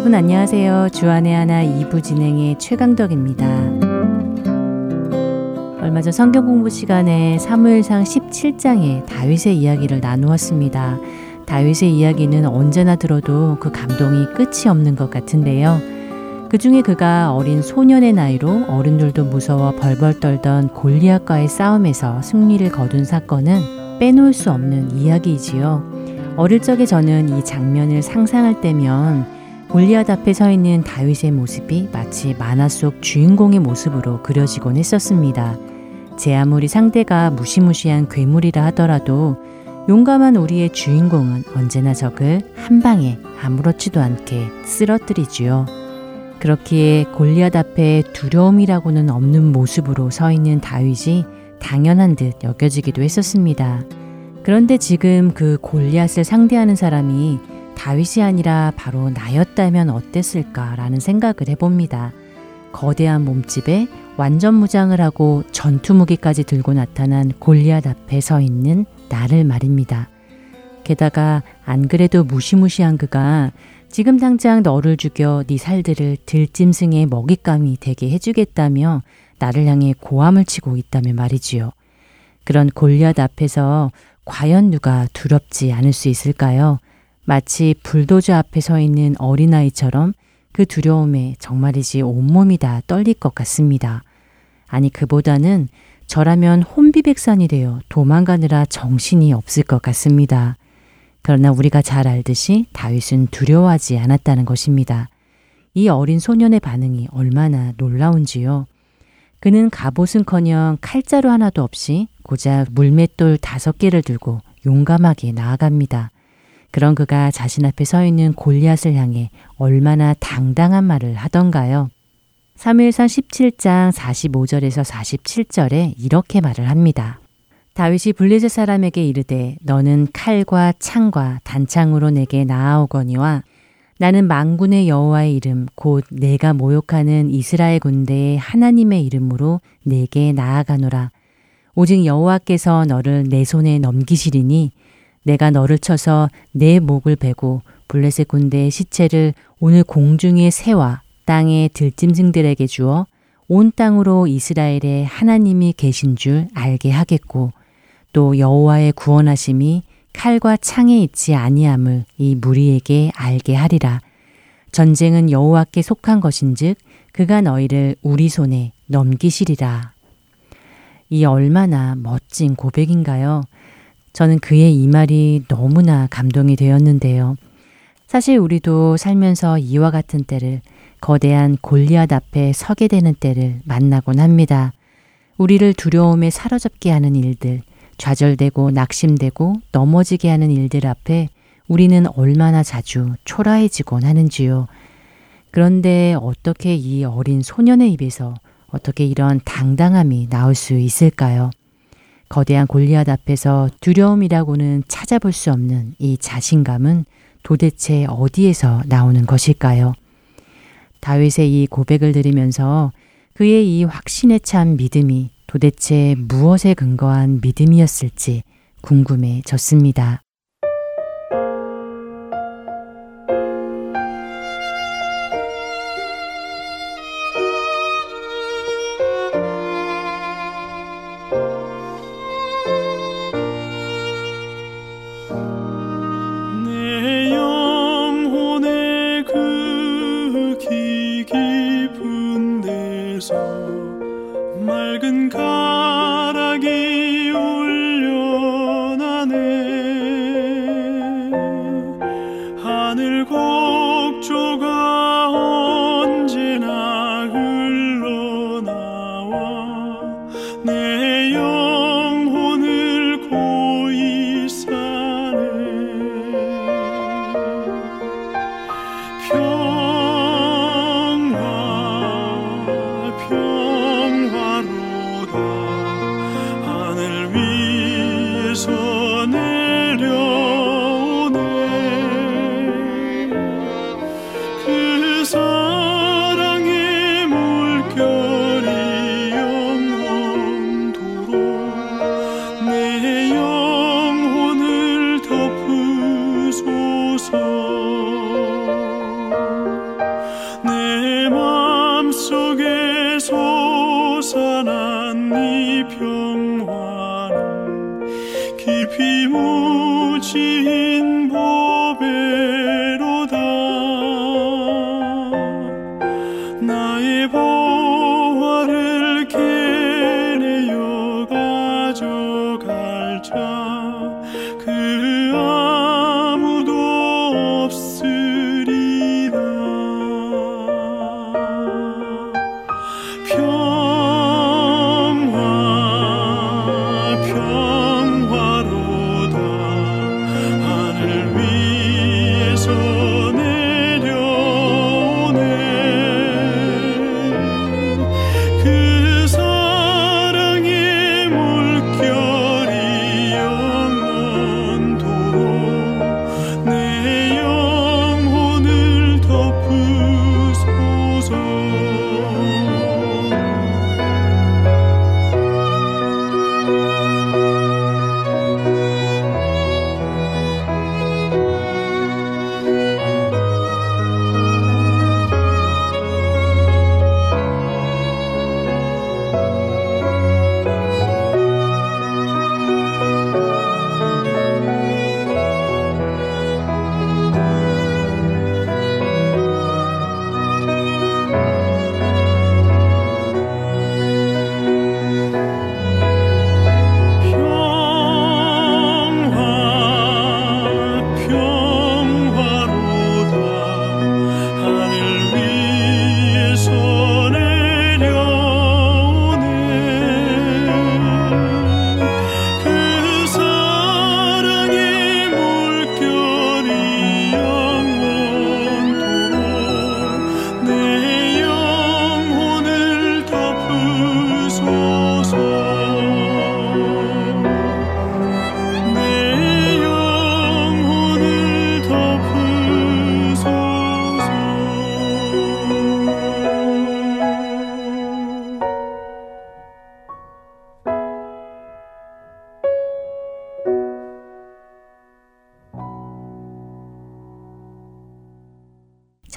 여러분 안녕하세요. 주안의 하나 2부 진행의 최강덕입니다. 얼마 전 성경 공부 시간에 사무엘상 17장의 다윗의 이야기를 나누었습니다. 다윗의 이야기는 언제나 들어도 그 감동이 끝이 없는 것 같은데요. 그 중에 그가 어린 소년의 나이로 어른들도 무서워 벌벌 떨던 골리앗과의 싸움에서 승리를 거둔 사건은 빼놓을 수 없는 이야기이지요. 어릴 적에 저는 이 장면을 상상할 때면 골리앗 앞에 서 있는 다윗의 모습이 마치 만화 속 주인공의 모습으로 그려지곤 했었습니다. 제 아무리 상대가 무시무시한 괴물이라 하더라도 용감한 우리의 주인공은 언제나 적을 한 방에 아무렇지도 않게 쓰러뜨리지요. 그렇기에 골리앗 앞에 두려움이라고는 없는 모습으로 서 있는 다윗이 당연한 듯 여겨지기도 했었습니다. 그런데 지금 그 골리앗을 상대하는 사람이 다윗이 아니라 바로 나였다면 어땠을까라는 생각을 해봅니다. 거대한 몸집에 완전 무장을 하고 전투 무기까지 들고 나타난 골리앗 앞에 서 있는 나를 말입니다. 게다가 안 그래도 무시무시한 그가 지금 당장 너를 죽여 네 살들을 들짐승의 먹잇감이 되게 해주겠다며 나를 향해 고함을 치고 있다며 말이지요. 그런 골리앗 앞에서 과연 누가 두렵지 않을 수 있을까요? 마치 불도저 앞에 서 있는 어린아이처럼 그 두려움에 정말이지 온몸이 다 떨릴 것 같습니다. 아니, 그보다는 저라면 혼비백산이 되어 도망가느라 정신이 없을 것 같습니다. 그러나 우리가 잘 알듯이 다윗은 두려워하지 않았다는 것입니다. 이 어린 소년의 반응이 얼마나 놀라운지요. 그는 갑옷은커녕 칼자루 하나도 없이 고작 물맷돌 다섯 개를 들고 용감하게 나아갑니다. 그런 그가 자신 앞에 서 있는 골리앗을 향해 얼마나 당당한 말을 하던가요. 3일상 17장 45절에서 47절에 이렇게 말을 합니다. 다윗이 블레셋 사람에게 이르되 너는 칼과 창과 단창으로 내게 나아오거니와 나는 망군의 여호와의 이름 곧 내가 모욕하는 이스라엘 군대의 하나님의 이름으로 내게 나아가노라 오직 여호와께서 너를 내 손에 넘기시리니 내가 너를 쳐서 내 목을 베고 블레셋 군대의 시체를 오늘 공중의 새와 땅의 들짐승들에게 주어 온 땅으로 이스라엘의 하나님이 계신 줄 알게 하겠고 또 여호와의 구원하심이 칼과 창에 있지 아니함을 이 무리에게 알게 하리라. 전쟁은 여호와께 속한 것인즉 그가 너희를 우리 손에 넘기시리라. 이 얼마나 멋진 고백인가요? 저는 그의 이 말이 너무나 감동이 되었는데요. 사실 우리도 살면서 이와 같은 때를 거대한 골리앗 앞에 서게 되는 때를 만나곤 합니다. 우리를 두려움에 사로잡게 하는 일들, 좌절되고 낙심되고 넘어지게 하는 일들 앞에 우리는 얼마나 자주 초라해지곤 하는지요. 그런데 어떻게 이 어린 소년의 입에서 어떻게 이런 당당함이 나올 수 있을까요? 거대한 골리앗 앞에서 두려움이라고는 찾아볼 수 없는 이 자신감은 도대체 어디에서 나오는 것일까요? 다윗의 이 고백을 들으면서 그의 이 확신에 찬 믿음이 도대체 무엇에 근거한 믿음이었을지 궁금해졌습니다.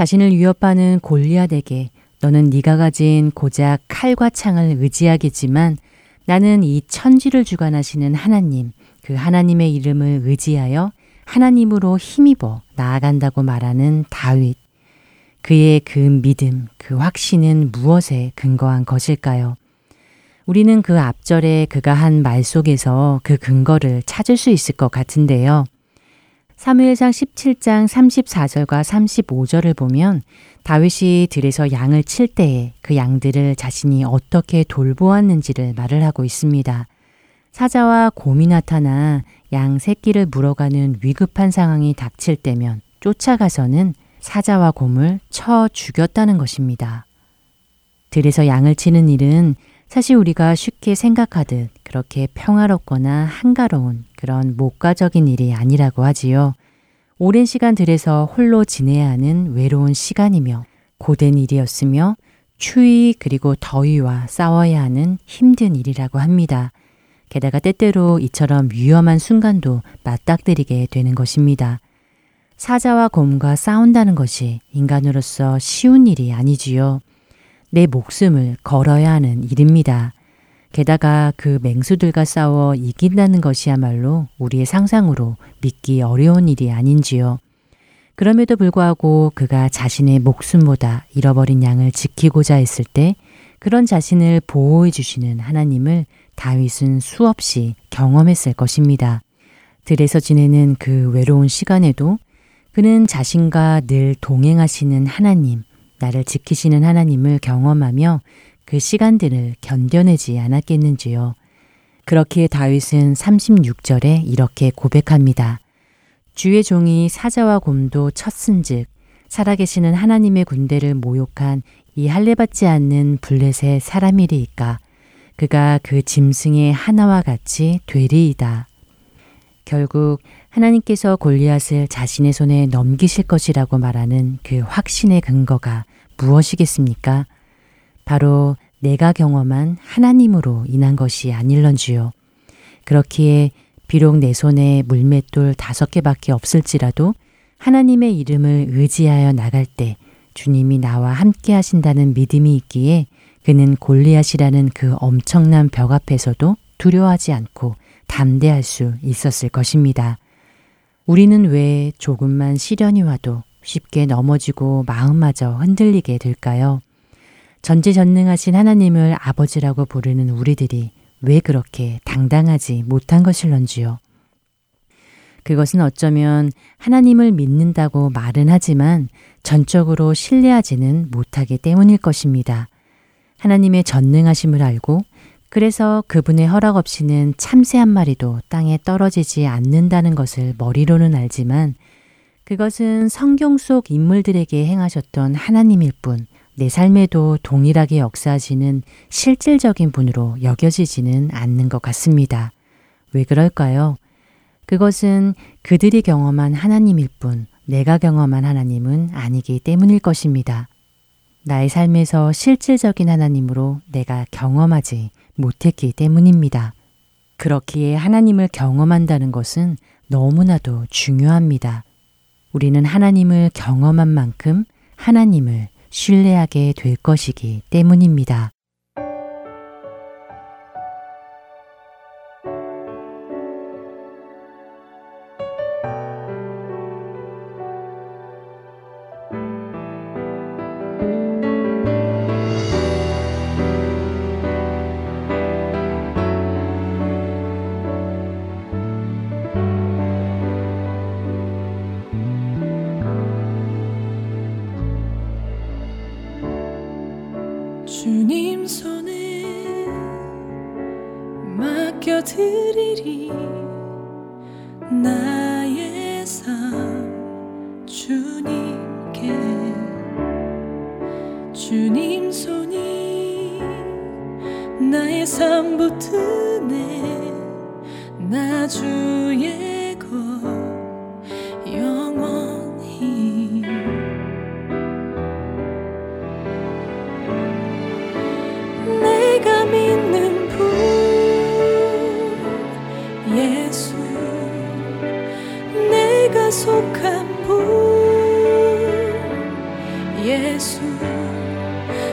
자신을 위협하는 골리앗에게 너는 네가 가진 고작 칼과 창을 의지하겠지만 나는 이 천지를 주관하시는 하나님, 그 하나님의 이름을 의지하여 하나님으로 힘입어 나아간다고 말하는 다윗. 그의 그 믿음, 그 확신은 무엇에 근거한 것일까요? 우리는 그 앞절에 그가 한 말 속에서 그 근거를 찾을 수 있을 것 같은데요. 사무엘상 17장 34절과 35절을 보면 다윗이 들에서 양을 칠 때에 그 양들을 자신이 어떻게 돌보았는지를 말을 하고 있습니다. 사자와 곰이 나타나 양 새끼를 물어가는 위급한 상황이 닥칠 때면 쫓아가서는 사자와 곰을 쳐 죽였다는 것입니다. 들에서 양을 치는 일은 사실 우리가 쉽게 생각하듯 그렇게 평화롭거나 한가로운 그런 목가적인 일이 아니라고 하지요. 오랜 시간 들에서 홀로 지내야 하는 외로운 시간이며 고된 일이었으며 추위 그리고 더위와 싸워야 하는 힘든 일이라고 합니다. 게다가 때때로 이처럼 위험한 순간도 맞닥뜨리게 되는 것입니다. 사자와 곰과 싸운다는 것이 인간으로서 쉬운 일이 아니지요. 내 목숨을 걸어야 하는 일입니다. 게다가 그 맹수들과 싸워 이긴다는 것이야말로 우리의 상상으로 믿기 어려운 일이 아닌지요. 그럼에도 불구하고 그가 자신의 목숨보다 잃어버린 양을 지키고자 했을 때 그런 자신을 보호해 주시는 하나님을 다윗은 수없이 경험했을 것입니다. 들에서 지내는 그 외로운 시간에도 그는 자신과 늘 동행하시는 하나님, 나를 지키시는 하나님을 경험하며 그 시간들을 견뎌내지 않았겠는지요. 그렇기에 다윗은 36절에 이렇게 고백합니다. 주의 종이 사자와 곰도 쳤은즉 살아계시는 하나님의 군대를 모욕한 이 할례받지 않는 블렛의 사람이리이까 그가 그 짐승의 하나와 같이 되리이다. 결국 하나님께서 골리앗을 자신의 손에 넘기실 것이라고 말하는 그 확신의 근거가 무엇이겠습니까? 바로 내가 경험한 하나님으로 인한 것이 아닐런지요. 그렇기에 비록 내 손에 물맷돌 다섯 개밖에 없을지라도 하나님의 이름을 의지하여 나갈 때 주님이 나와 함께 하신다는 믿음이 있기에 그는 골리앗이라는 그 엄청난 벽 앞에서도 두려워하지 않고 담대할 수 있었을 것입니다. 우리는 왜 조금만 시련이 와도 쉽게 넘어지고 마음마저 흔들리게 될까요? 전지전능하신 하나님을 아버지라고 부르는 우리들이 왜 그렇게 당당하지 못한 것일런지요. 그것은 어쩌면 하나님을 믿는다고 말은 하지만 전적으로 신뢰하지는 못하기 때문일 것입니다. 하나님의 전능하심을 알고 그래서 그분의 허락 없이는 참새 한 마리도 땅에 떨어지지 않는다는 것을 머리로는 알지만 그것은 성경 속 인물들에게 행하셨던 하나님일 뿐 내 삶에도 동일하게 역사하시는 실질적인 분으로 여겨지지는 않는 것 같습니다. 왜 그럴까요? 그것은 그들이 경험한 하나님일 뿐 내가 경험한 하나님은 아니기 때문일 것입니다. 나의 삶에서 실질적인 하나님으로 내가 경험하지 못했기 때문입니다. 그렇기에 하나님을 경험한다는 것은 너무나도 중요합니다. 우리는 하나님을 경험한 만큼 하나님을 신뢰하게 될 것이기 때문입니다.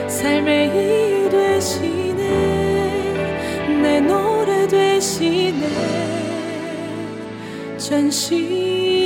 삶의 이유 되시네. 내 노래 되시네. 전심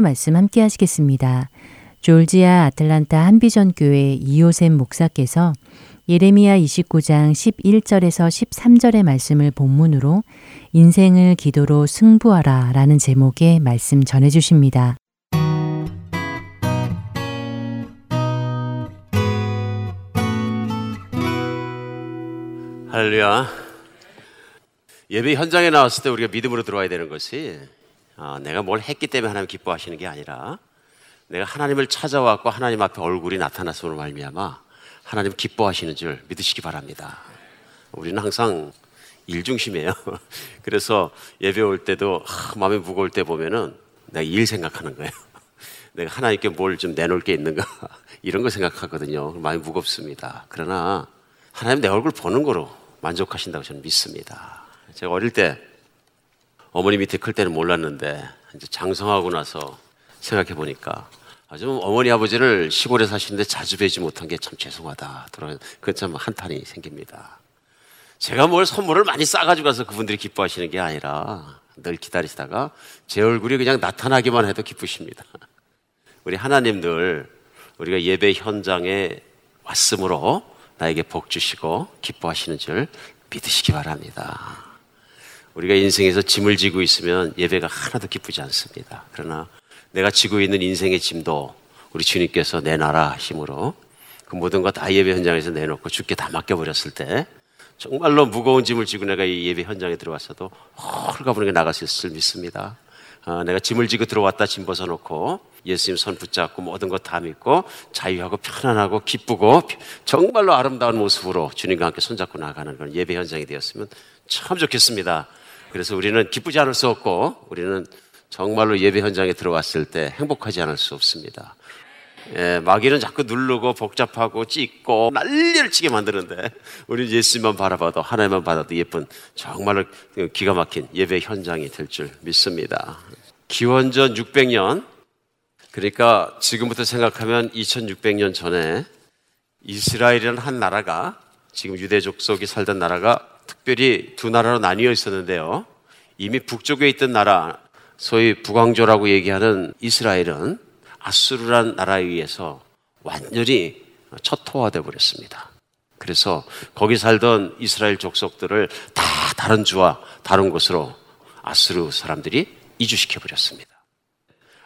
설교 말씀 함께 하시겠습니다. 졸지아 아틀란타 한비전 교회 이호샘 목사께서 예레미야 29장 11절에서 13절의 말씀을 본문으로 인생을 기도로 승부하라 라는 제목의 말씀 전해 주십니다. 할렐루야. 예배 현장에 나왔을 때 우리가 믿음으로 들어와야 되는 것이 아, 내가 뭘 했기 때문에 하나님 기뻐하시는 게 아니라 내가 하나님을 찾아왔고 하나님 앞에 얼굴이 나타났음으로 말미암아 하나님 기뻐하시는 줄 믿으시기 바랍니다. 우리는 항상 일 중심이에요. 그래서 예배 올 때도 하, 마음이 무거울 때 보면은 내가 일 생각하는 거예요. 내가 하나님께 뭘 좀 내놓을 게 있는가 이런 거 생각하거든요. 마음이 무겁습니다. 그러나 하나님 내 얼굴 보는 거로 만족하신다고 저는 믿습니다. 제가 어릴 때 어머니 밑에 클 때는 몰랐는데 이제 장성하고 나서 생각해 보니까 좀 어머니 아버지를 시골에 사시는데 자주 뵈지 못한 게 참 죄송하다. 그건 참 한탄이 생깁니다. 제가 뭘 선물을 많이 싸가지고 가서 그분들이 기뻐하시는 게 아니라 늘 기다리시다가 제 얼굴이 그냥 나타나기만 해도 기쁘십니다. 우리 하나님들 우리가 예배 현장에 왔으므로 나에게 복 주시고 기뻐하시는 줄 믿으시기 바랍니다. 우리가 인생에서 짐을 지고 있으면 예배가 하나도 기쁘지 않습니다. 그러나 내가 지고 있는 인생의 짐도 우리 주님께서 내놔라 힘으로 그 모든 것 다 예배 현장에서 내놓고 주께 다 맡겨버렸을 때 정말로 무거운 짐을 지고 내가 이 예배 현장에 들어왔어도 홀가분하게 나갈 수 있을 믿습니다. 어, 내가 짐을 지고 들어왔다 짐 벗어놓고 예수님 손 붙잡고 모든 것 다 믿고 자유하고 편안하고 기쁘고 정말로 아름다운 모습으로 주님과 함께 손잡고 나가는 그런 예배 현장이 되었으면 참 좋겠습니다. 그래서 우리는 기쁘지 않을 수 없고 우리는 정말로 예배 현장에 들어왔을 때 행복하지 않을 수 없습니다. 예, 마귀는 자꾸 누르고 복잡하고 찢고 난리를 치게 만드는데 우리 예수님만 바라봐도 하나님만 받아도 예쁜 정말로 기가 막힌 예배 현장이 될 줄 믿습니다. 기원전 600년 그러니까 지금부터 생각하면 2600년 전에 이스라엘이라는 한 나라가 지금 유대 족 속이 살던 나라가 특별히 두 나라로 나뉘어 있었는데요. 이미 북쪽에 있던 나라 소위 북왕조라고 얘기하는 이스라엘은 아수르란 나라에 의해서 완전히 초토화되어 버렸습니다. 그래서 거기 살던 이스라엘 족속들을 다 다른 주와 다른 곳으로 아수르 사람들이 이주시켜 버렸습니다.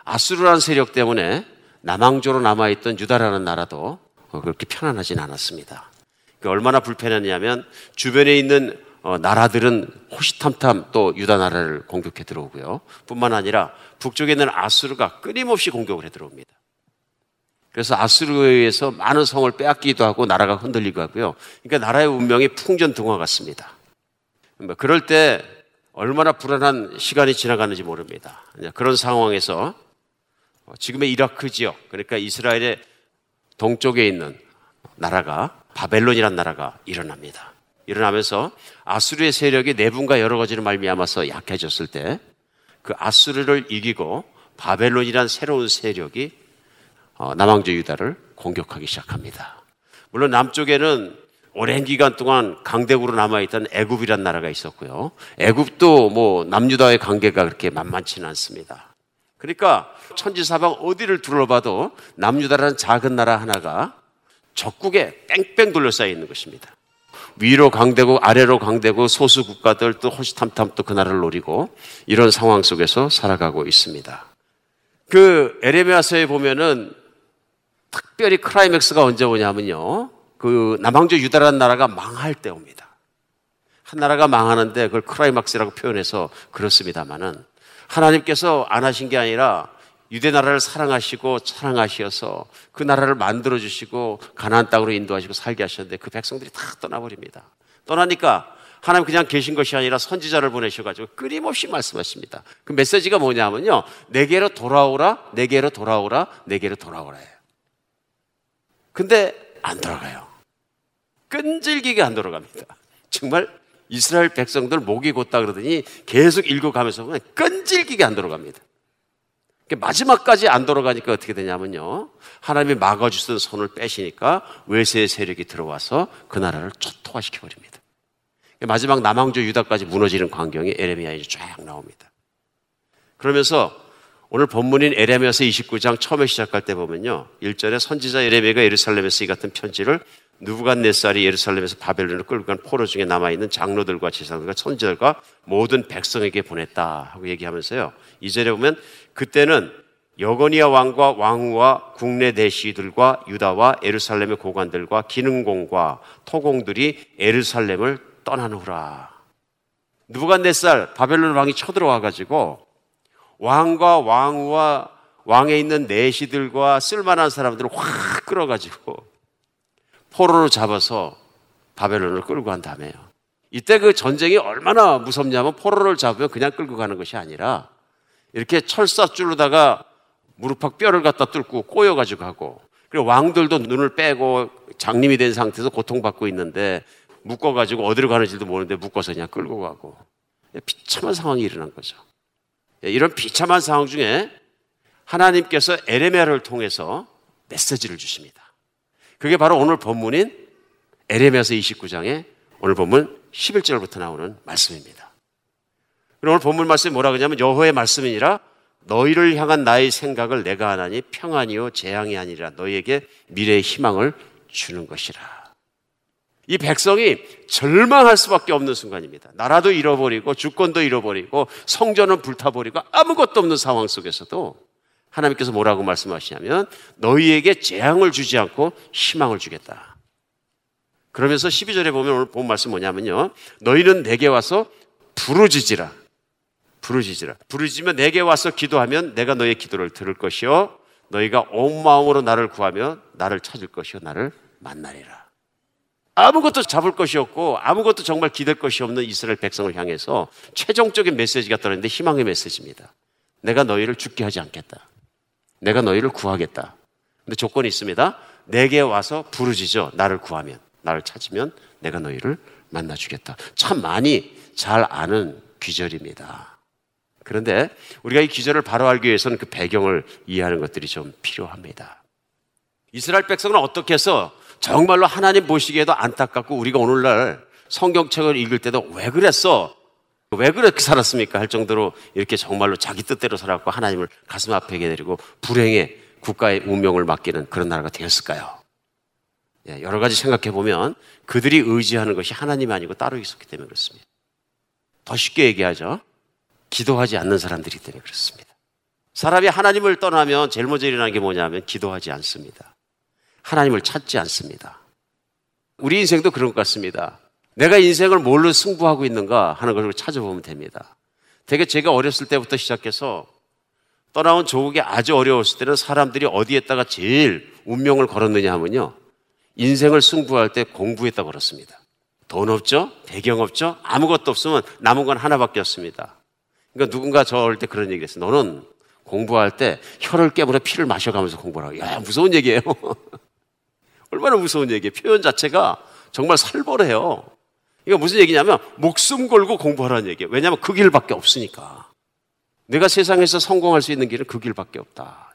아수르란 세력 때문에 남왕조로 남아있던 유다라는 나라도 그렇게 편안하진 않았습니다. 얼마나 불편했냐면 주변에 있는 어, 나라들은 호시탐탐 또 유다 나라를 공격해 들어오고요. 뿐만 아니라 북쪽에 있는 아수르가 끊임없이 공격을 해 들어옵니다. 그래서 아수르에 의해서 많은 성을 빼앗기도 하고 나라가 흔들리고 하고요. 그러니까 나라의 운명이 풍전등화 같습니다. 뭐 그럴 때 얼마나 불안한 시간이 지나가는지 모릅니다. 그런 상황에서 지금의 이라크 지역, 그러니까 이스라엘의 동쪽에 있는 나라가 바벨론이란 나라가 일어납니다. 일어나면서 아수르의 세력이 내분과 여러 가지로 말미암아서 약해졌을 때 그 아수르를 이기고 바벨론이란 새로운 세력이 어, 남왕조 유다를 공격하기 시작합니다. 물론 남쪽에는 오랜 기간 동안 강대국으로 남아있던 애굽이란 나라가 있었고요. 애굽도 뭐 남유다의 관계가 그렇게 만만치는 않습니다. 그러니까 천지사방 어디를 둘러봐도 남유다라는 작은 나라 하나가 적국에 뺑뺑 둘러싸여 있는 것입니다. 위로 강대국, 아래로 강대국, 소수 국가들 또 호시탐탐 또 그 나라를 노리고 이런 상황 속에서 살아가고 있습니다. 그 에레미야서에 보면은 특별히 크라이맥스가 언제 오냐면요. 그 남왕조 유다라는 나라가 망할 때 옵니다. 한 나라가 망하는데 그걸 크라이막스라고 표현해서 그렇습니다만은 하나님께서 안 하신 게 아니라 유대 나라를 사랑하시고 사랑하셔서 그 나라를 만들어 주시고 가나안 땅으로 인도하시고 살게 하셨는데 그 백성들이 다 떠나버립니다. 떠나니까 하나님 그냥 계신 것이 아니라 선지자를 보내셔가지고 끊임없이 말씀하십니다. 그 메시지가 뭐냐면요. 내게로 돌아오라, 내게로 돌아오라, 내게로 돌아오라예요. 근데 안 돌아가요. 끈질기게 안 돌아갑니다. 정말 이스라엘 백성들 목이 곧다 그러더니 계속 읽어가면서 끈질기게 안 돌아갑니다. 마지막까지 안 돌아가니까 어떻게 되냐면요. 하나님이 막아주던 손을 빼시니까 외세의 세력이 들어와서 그 나라를 초토화시켜 버립니다. 마지막 남왕조 유다까지 무너지는 광경이 에레미야에 쫙 나옵니다. 그러면서 오늘 본문인 에레미야서 29장 처음에 시작할 때 보면요. 1절에 선지자 에레미야가 예루살렘에서 이 같은 편지를 누부갓네살이 예루살렘에서 바벨론을 끌고 간 포로 중에 남아 있는 장로들과 제사장들과 선지자들과 모든 백성에게 보냈다 하고 얘기하면서요. 이 절에 보면 그때는 여거니아 왕과 왕후와 국내 대시들과 유다와 에루살렘의 고관들과 기능공과 토공들이 에루살렘을 떠나노라. 누부갓네살 바벨론 왕이 쳐들어와 가지고 왕과 왕후와 왕에 있는 내시들과 쓸만한 사람들을 확 끌어가지고 포로로 잡아서 바벨론을 끌고 간 다음에요. 이때 그 전쟁이 얼마나 무섭냐면 포로를 잡으면 그냥 끌고 가는 것이 아니라 이렇게 철사줄로다가 무릎팍 뼈를 갖다 뚫고 꼬여가지고 하고 그리고 왕들도 눈을 빼고 장님이 된 상태에서 고통받고 있는데 묶어가지고 어디로 가는지도 모르는데 묶어서 그냥 끌고 가고 비참한 상황이 일어난 거죠. 이런 비참한 상황 중에 하나님께서 에레미야를 통해서 메시지를 주십니다. 그게 바로 오늘 본문인 에레미야서 29장에 오늘 본문 11절부터 나오는 말씀입니다. 오늘 본문 말씀이 뭐라 그러냐면 여호의 말씀이니라 너희를 향한 나의 생각을 내가 하나니 평안이요 재앙이 아니라 너희에게 미래의 희망을 주는 것이라. 이 백성이 절망할 수밖에 없는 순간입니다. 나라도 잃어버리고 주권도 잃어버리고 성전은 불타버리고 아무것도 없는 상황 속에서도 하나님께서 뭐라고 말씀하시냐면 너희에게 재앙을 주지 않고 희망을 주겠다. 그러면서 12절에 보면 오늘 본 말씀 뭐냐면요. 너희는 내게 와서 부르짖으라. 부르짖으라. 부르짖으면 내게 와서 기도하면 내가 너의 기도를 들을 것이요. 너희가 온 마음으로 나를 구하며 나를 찾을 것이요. 나를 만나리라. 아무것도 잡을 것이 없고 아무것도 정말 기댈 것이 없는 이스라엘 백성을 향해서 최종적인 메시지가 떨어졌는데 희망의 메시지입니다. 내가 너희를 죽게 하지 않겠다. 내가 너희를 구하겠다. 근데 조건이 있습니다. 내게 와서 부르짖어 나를 구하면 나를 찾으면 내가 너희를 만나 주겠다. 참 많이 잘 아는 귀절입니다. 그런데 우리가 이 귀절을 바로 알기 위해서는 그 배경을 이해하는 것들이 좀 필요합니다. 이스라엘 백성은 어떻게 해서 정말로 하나님 보시기에도 안타깝고 우리가 오늘날 성경책을 읽을 때도 왜 그랬어? 왜 그렇게 살았습니까? 할 정도로 이렇게 정말로 자기 뜻대로 살았고 하나님을 가슴 아프게 내리고 불행의 국가의 운명을 맡기는 그런 나라가 되었을까요? 예, 여러 가지 생각해 보면 그들이 의지하는 것이 하나님이 아니고 따로 있었기 때문에 그렇습니다. 더 쉽게 얘기하죠. 기도하지 않는 사람들이 때문에 그렇습니다. 사람이 하나님을 떠나면 제일 먼저 일어나는 게 뭐냐면 기도하지 않습니다. 하나님을 찾지 않습니다. 우리 인생도 그런 것 같습니다. 내가 인생을 뭘로 승부하고 있는가 하는 것을 찾아보면 됩니다. 되게 제가 어렸을 때부터 시작해서 떠나온 조국이 아주 어려웠을 때는 사람들이 어디에다가 제일 운명을 걸었느냐 하면요. 인생을 승부할 때 공부했다고 그렇습니다. 돈 없죠? 배경 없죠? 아무것도 없으면 남은 건 하나밖에 없습니다. 그러니까 누군가 저럴 때 그런 얘기 했어요. 너는 공부할 때 혀를 깨물어 피를 마셔가면서 공부하라고. 야, 무서운 얘기예요. 얼마나 무서운 얘기예요. 표현 자체가 정말 살벌해요. 이거 무슨 얘기냐면 목숨 걸고 공부하라는 얘기예요. 왜냐하면 그 길밖에 없으니까. 내가 세상에서 성공할 수 있는 길은 그 길밖에 없다.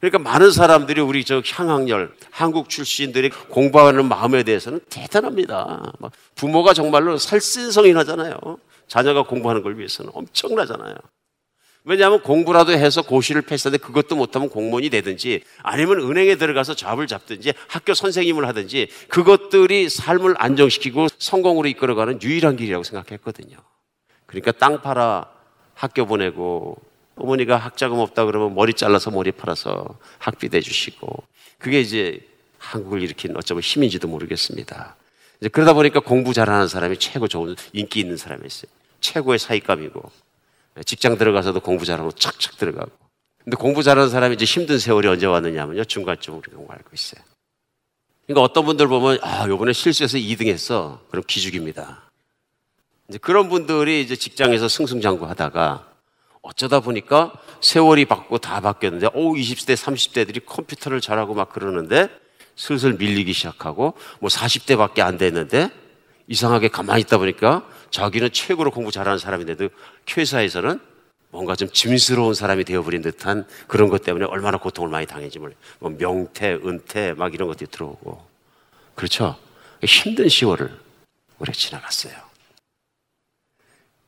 그러니까 많은 사람들이 우리 저 향학열, 한국 출신들이 공부하는 마음에 대해서는 대단합니다. 부모가 정말로 살신성이 나잖아요. 자녀가 공부하는 걸 위해서는 엄청나잖아요. 왜냐하면 공부라도 해서 고시를 패스하는데 그것도 못하면 공무원이 되든지 아니면 은행에 들어가서 잡을 잡든지 학교 선생님을 하든지 그것들이 삶을 안정시키고 성공으로 이끌어가는 유일한 길이라고 생각했거든요. 그러니까 땅 팔아 학교 보내고 어머니가 학자금 없다 그러면 머리 잘라서 머리 팔아서 학비 내주시고 그게 이제 한국을 일으킨 어쩌면 힘인지도 모르겠습니다. 이제 그러다 보니까 공부 잘하는 사람이 최고 좋은 인기 있는 사람이었어요. 최고의 사익감이고 직장 들어가서도 공부 잘하고 착착 들어가고. 근데 공부 잘하는 사람이 이제 힘든 세월이 언제 왔느냐면요 중간쯤 우리가 알고 있어요. 그러니까 어떤 분들 보면 아 요번에 실수해서 2등 했어. 그럼 기죽입니다. 이제 그런 분들이 이제 직장에서 승승장구 하다가 어쩌다 보니까 세월이 바뀌고 다 바뀌었는데, 오, 20대, 30대들이 컴퓨터를 잘하고 막 그러는데, 슬슬 밀리기 시작하고, 뭐 40대밖에 안 됐는데, 이상하게 가만히 있다 보니까 자기는 최고로 공부 잘하는 사람인데도 회사에서는 뭔가 좀 짐스러운 사람이 되어버린 듯한 그런 것 때문에 얼마나 고통을 많이 당했지 몰라요. 뭐 명퇴, 은퇴, 막 이런 것들이 들어오고. 그렇죠? 힘든 시월을 우리가 지나갔어요.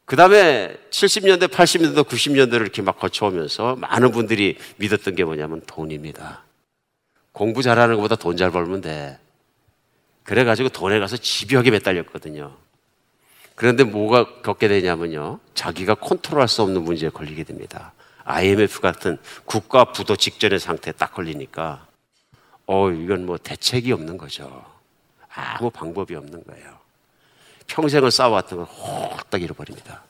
그 다음에 70년대, 80년대, 90년대를 이렇게 막 거쳐오면서 많은 분들이 믿었던 게 뭐냐면 돈입니다. 공부 잘하는 것보다 돈 잘 벌면 돼. 그래가지고 돈에 가서 집요하게 매달렸거든요. 그런데 뭐가 겪게 되냐면요. 자기가 컨트롤할 수 없는 문제에 걸리게 됩니다. IMF 같은 국가 부도 직전의 상태에 딱 걸리니까, 어, 이건 뭐 대책이 없는 거죠. 아무 방법이 없는 거예요. 평생을 쌓아왔던 걸 홀딱 잃어버립니다.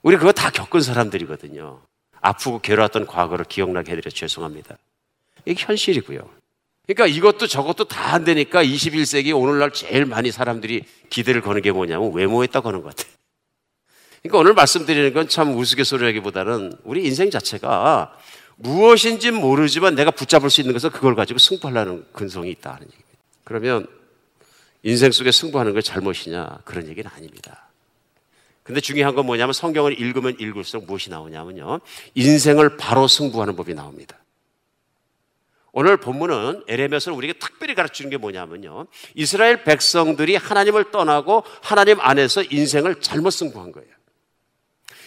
우리 그거 다 겪은 사람들이거든요. 아프고 괴로웠던 과거를 기억나게 해드려 죄송합니다. 이게 현실이고요. 그러니까 이것도 저것도 다 안 되니까 21세기 오늘날 제일 많이 사람들이 기대를 거는 게 뭐냐면 외모에다 거는 것 같아요. 그러니까 오늘 말씀드리는 건 참 우스갯소리라기보다는 우리 인생 자체가 무엇인지 모르지만 내가 붙잡을 수 있는 것은 그걸 가지고 승부하려는 근성이 있다는 얘기입니다. 그러면 인생 속에 승부하는 게 잘못이냐 그런 얘기는 아닙니다. 근데 중요한 건 뭐냐면 성경을 읽으면 읽을수록 무엇이 나오냐면요. 인생을 바로 승부하는 법이 나옵니다. 오늘 본문은 에레미야서를 우리에게 특별히 가르치는 게 뭐냐면요. 이스라엘 백성들이 하나님을 떠나고 하나님 안에서 인생을 잘못 승부한 거예요.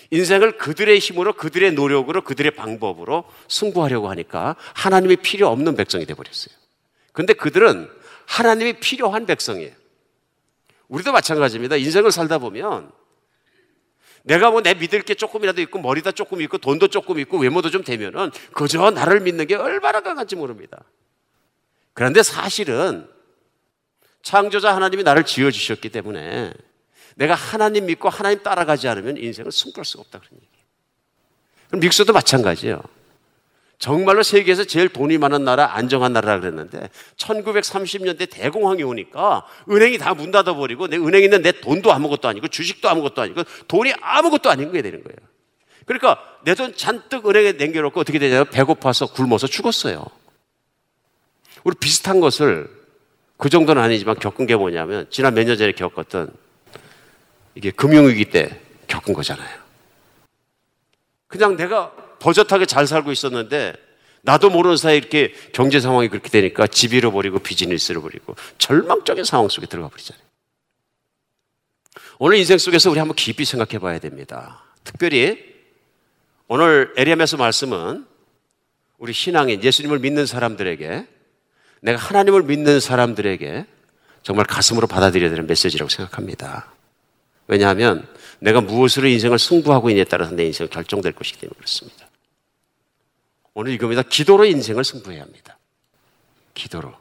인생을 그들의 힘으로 그들의 노력으로 그들의 방법으로 승부하려고 하니까 하나님이 필요 없는 백성이 돼 버렸어요. 근데 그들은 하나님이 필요한 백성이에요. 우리도 마찬가지입니다. 인생을 살다 보면 내가 뭐 내 믿을 게 조금이라도 있고 머리도 조금 있고 돈도 조금 있고 외모도 좀 되면은 그저 나를 믿는 게 얼마나 강한지 모릅니다. 그런데 사실은 창조자 하나님이 나를 지어 주셨기 때문에 내가 하나님 믿고 하나님 따라가지 않으면 인생을 승부할 수가 없다 그런 얘기예요. 그럼 믹서도 마찬가지예요. 정말로 세계에서 제일 돈이 많은 나라, 안정한 나라라 그랬는데 1930년대 대공황이 오니까 은행이 다 문 닫아버리고 내 은행에 있는 내 돈도 아무것도 아니고 주식도 아무것도 아니고 돈이 아무것도 아닌 게 되는 거예요. 그러니까 내 돈 잔뜩 은행에 남겨놓고 어떻게 되냐면 배고파서 굶어서 죽었어요. 우리 비슷한 것을 그 정도는 아니지만 겪은 게 뭐냐면 지난 몇 년 전에 겪었던 이게 금융위기 때 겪은 거잖아요. 그냥 내가 버젓하게 잘 살고 있었는데 나도 모르는 사이에 이렇게 경제 상황이 그렇게 되니까 집 잃어버리고 비즈니스 잃어버리고 절망적인 상황 속에 들어가 버리잖아요. 오늘 인생 속에서 우리 한번 깊이 생각해 봐야 됩니다. 특별히 오늘 에리암에서 말씀은 우리 신앙인 예수님을 믿는 사람들에게 내가 하나님을 믿는 사람들에게 정말 가슴으로 받아들여야 되는 메시지라고 생각합니다. 왜냐하면 내가 무엇으로 인생을 승부하고 있냐에 따라서 내 인생은 결정될 것이기 때문에 그렇습니다. 오늘 이겁니다. 기도로 인생을 승부해야 합니다. 기도로.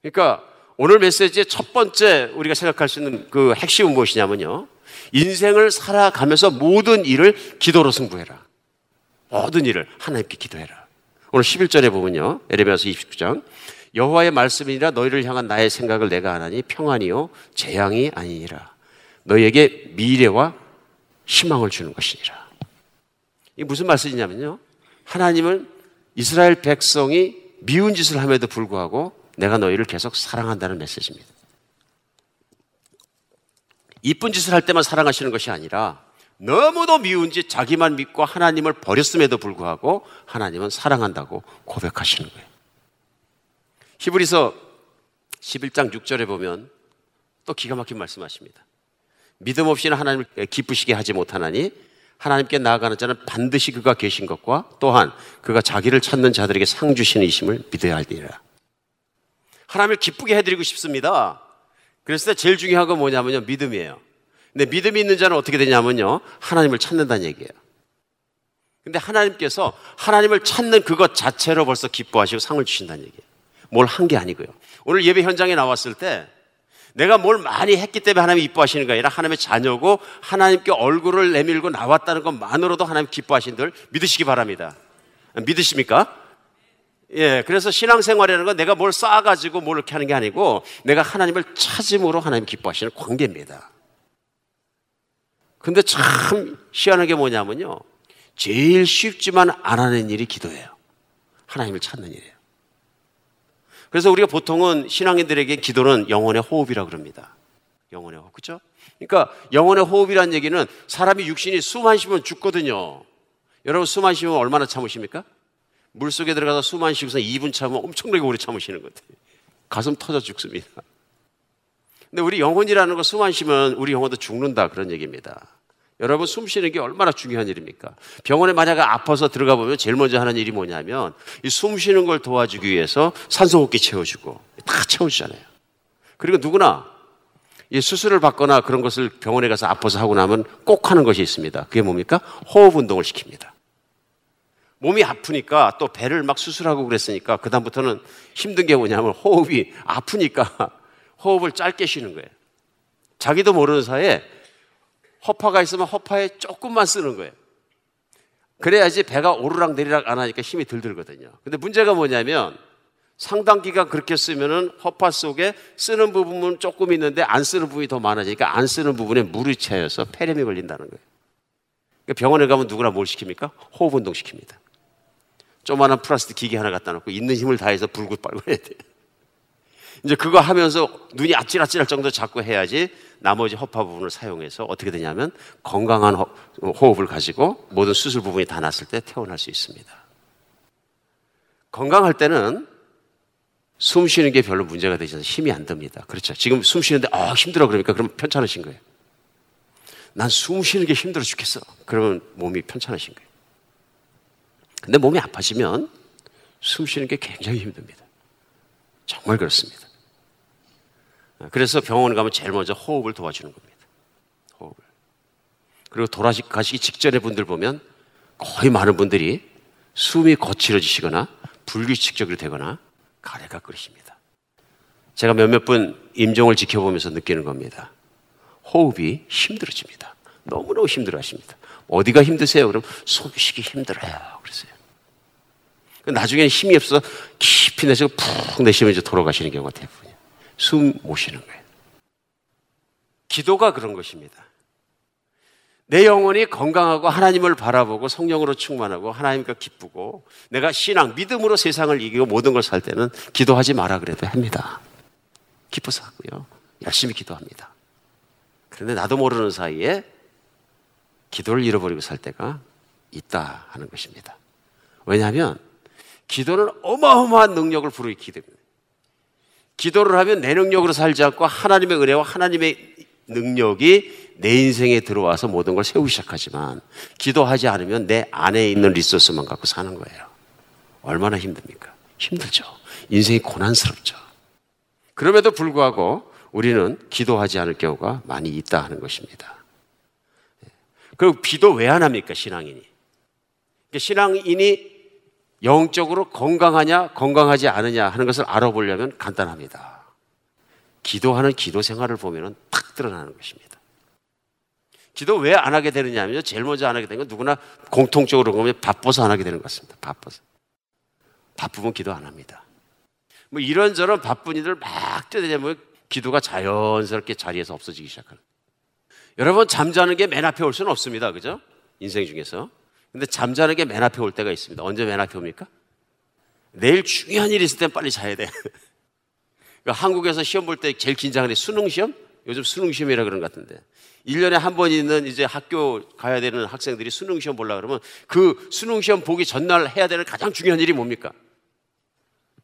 그러니까 오늘 메시지의 첫 번째 우리가 생각할 수 있는 그 핵심은 무엇이냐면요. 인생을 살아가면서 모든 일을 기도로 승부해라. 모든 일을 하나님께 기도해라. 오늘 11절에 보면요. 에레미야서 29장. 여호와의 말씀이니라 너희를 향한 나의 생각을 내가 하나니 평안이요 재앙이 아니니라. 너희에게 미래와 희망을 주는 것이니라. 이게 무슨 말씀이냐면요. 하나님은 이스라엘 백성이 미운 짓을 함에도 불구하고 내가 너희를 계속 사랑한다는 메시지입니다. 이쁜 짓을 할 때만 사랑하시는 것이 아니라 너무도 미운 짓 자기만 믿고 하나님을 버렸음에도 불구하고 하나님은 사랑한다고 고백하시는 거예요. 히브리서 11장 6절에 보면 또 기가 막힌 말씀하십니다. 믿음 없이는 하나님을 기쁘시게 하지 못하나니 하나님께 나아가는 자는 반드시 그가 계신 것과 또한 그가 자기를 찾는 자들에게 상 주시는 이심을 믿어야 할지니라. 하나님을 기쁘게 해드리고 싶습니다. 그래서 제일 중요한 건 뭐냐면요. 믿음이에요. 근데 믿음이 있는 자는 어떻게 되냐면요. 하나님을 찾는다는 얘기예요. 근데 하나님께서 하나님을 찾는 그것 자체로 벌써 기뻐하시고 상을 주신다는 얘기예요. 뭘 한 게 아니고요. 오늘 예배 현장에 나왔을 때 내가 뭘 많이 했기 때문에 하나님이 이뻐하시는 게 아니라 하나님의 자녀고 하나님께 얼굴을 내밀고 나왔다는 것만으로도 하나님 기뻐하신들 믿으시기 바랍니다. 믿으십니까? 예, 그래서 신앙생활이라는 건 내가 뭘 쌓아가지고 뭘 이렇게 하는 게 아니고 내가 하나님을 찾음으로 하나님 기뻐하시는 관계입니다. 근데 참 희한한 게 뭐냐면요. 제일 쉽지만 안 하는 일이 기도예요. 하나님을 찾는 일이에요. 그래서 우리가 보통은 신앙인들에게 기도는 영혼의 호흡이라고 그럽니다. 영혼의 호흡. 그죠? 그러니까 영혼의 호흡이라는 얘기는 사람이 육신이 숨안 쉬면 죽거든요. 여러분 숨안 쉬면 얼마나 참으십니까? 물 속에 들어가서 숨안 쉬고서 2분 참으면 엄청나게 오래 참으시는 것 같아요. 가슴 터져 죽습니다. 근데 우리 영혼이라는 거숨안 쉬면 우리 영혼도 죽는다 그런 얘기입니다. 여러분 숨 쉬는 게 얼마나 중요한 일입니까? 병원에 만약에 아파서 들어가 보면 제일 먼저 하는 일이 뭐냐면 이 숨 쉬는 걸 도와주기 위해서 산소호흡기 채워주고 다 채워주잖아요. 그리고 누구나 이 수술을 받거나 그런 것을 병원에 가서 아파서 하고 나면 꼭 하는 것이 있습니다. 그게 뭡니까? 호흡 운동을 시킵니다. 몸이 아프니까 또 배를 막 수술하고 그랬으니까 그다음부터는 힘든 게 뭐냐면 호흡이 아프니까 호흡을 짧게 쉬는 거예요. 자기도 모르는 사이에 허파가 있으면 허파에 조금만 쓰는 거예요. 그래야지 배가 오르락 내리락 안 하니까 힘이 덜 들거든요. 근데 문제가 뭐냐면 상당 기간 그렇게 쓰면은 허파 속에 쓰는 부분은 조금 있는데 안 쓰는 부분이 더 많아지니까 안 쓰는 부분에 물이 차여서 폐렴이 걸린다는 거예요. 그러니까 병원에 가면 누구나 뭘 시킵니까? 호흡 운동 시킵니다. 조만한 플라스틱 기계 하나 갖다 놓고 있는 힘을 다해서 불고 빨고 해야 돼요. 이제 그거 하면서 눈이 아찔아찔할 정도 자꾸 해야지 나머지 허파 부분을 사용해서 어떻게 되냐면 건강한 호흡을 가지고 모든 수술 부분이 다 났을 때 퇴원할 수 있습니다. 건강할 때는 숨 쉬는 게 별로 문제가 되지 않아서 힘이 안 듭니다. 그렇죠. 지금 숨 쉬는데 아 힘들어 그러니까 그럼 편찮으신 거예요. 난 숨 쉬는 게 힘들어 죽겠어. 그러면 몸이 편찮으신 거예요. 근데 몸이 아파지면 숨 쉬는 게 굉장히 힘듭니다. 정말 그렇습니다. 그래서 병원 가면 제일 먼저 호흡을 도와주는 겁니다. 호흡을. 그리고 돌아가시기 직전의 분들 보면 거의 많은 분들이 숨이 거칠어지시거나 불규칙적으로 되거나 가래가 끓으십니다. 제가 몇몇 분 임종을 지켜보면서 느끼는 겁니다. 호흡이 힘들어집니다. 너무너무 힘들어 하십니다. 어디가 힘드세요? 그럼 숨 쉬기 힘들어요. 그러세요. 나중에는 힘이 없어서 깊이 내쉬고 푹 내쉬면 이제 돌아가시는 경우가 대부분이에요. 숨못 쉬는 거예요. 기도가 그런 것입니다. 내 영혼이 건강하고 하나님을 바라보고 성령으로 충만하고 하나님과 기쁘고 내가 신앙, 믿음으로 세상을 이기고 모든 걸 살 때는 기도하지 마라 그래도 합니다. 기뻐서 하고요. 열심히 기도합니다. 그런데 나도 모르는 사이에 기도를 잃어버리고 살 때가 있다 하는 것입니다. 왜냐하면 기도는 어마어마한 능력을 불어일으키기 때문에 기도를 하면 내 능력으로 살지 않고 하나님의 은혜와 하나님의 능력이 내 인생에 들어와서 모든 걸 세우기 시작하지만 기도하지 않으면 내 안에 있는 리소스만 갖고 사는 거예요. 얼마나 힘듭니까? 힘들죠. 인생이 고난스럽죠. 그럼에도 불구하고 우리는 기도하지 않을 경우가 많이 있다 하는 것입니다. 그리고 기도 왜 안 합니까? 신앙인이. 신앙인이 영적으로 건강하냐, 건강하지 않느냐 하는 것을 알아보려면 간단합니다. 기도하는 기도 생활을 보면 탁 드러나는 것입니다. 기도 왜 안 하게 되느냐 하면 제일 먼저 안 하게 되는 건 누구나 공통적으로 보면 바빠서 안 하게 되는 것 같습니다. 바빠서. 바쁘면 기도 안 합니다. 뭐 이런저런 바쁜 일을 막 뛰어다니면 기도가 자연스럽게 자리에서 없어지기 시작하는. 여러분 잠자는 게 맨 앞에 올 수는 없습니다. 그죠? 인생 중에서. 근데 잠자는 게 맨 앞에 올 때가 있습니다. 언제 맨 앞에 옵니까? 내일 중요한 일이 있을 땐 빨리 자야 돼. 그러니까 한국에서 시험 볼 때 제일 긴장하는 수능 시험? 요즘 수능 시험이라 그런 것 같은데. 1년에 한 번 있는 이제 학교 가야 되는 학생들이 수능 시험 보려 그러면 그 수능 시험 보기 전날 해야 되는 가장 중요한 일이 뭡니까?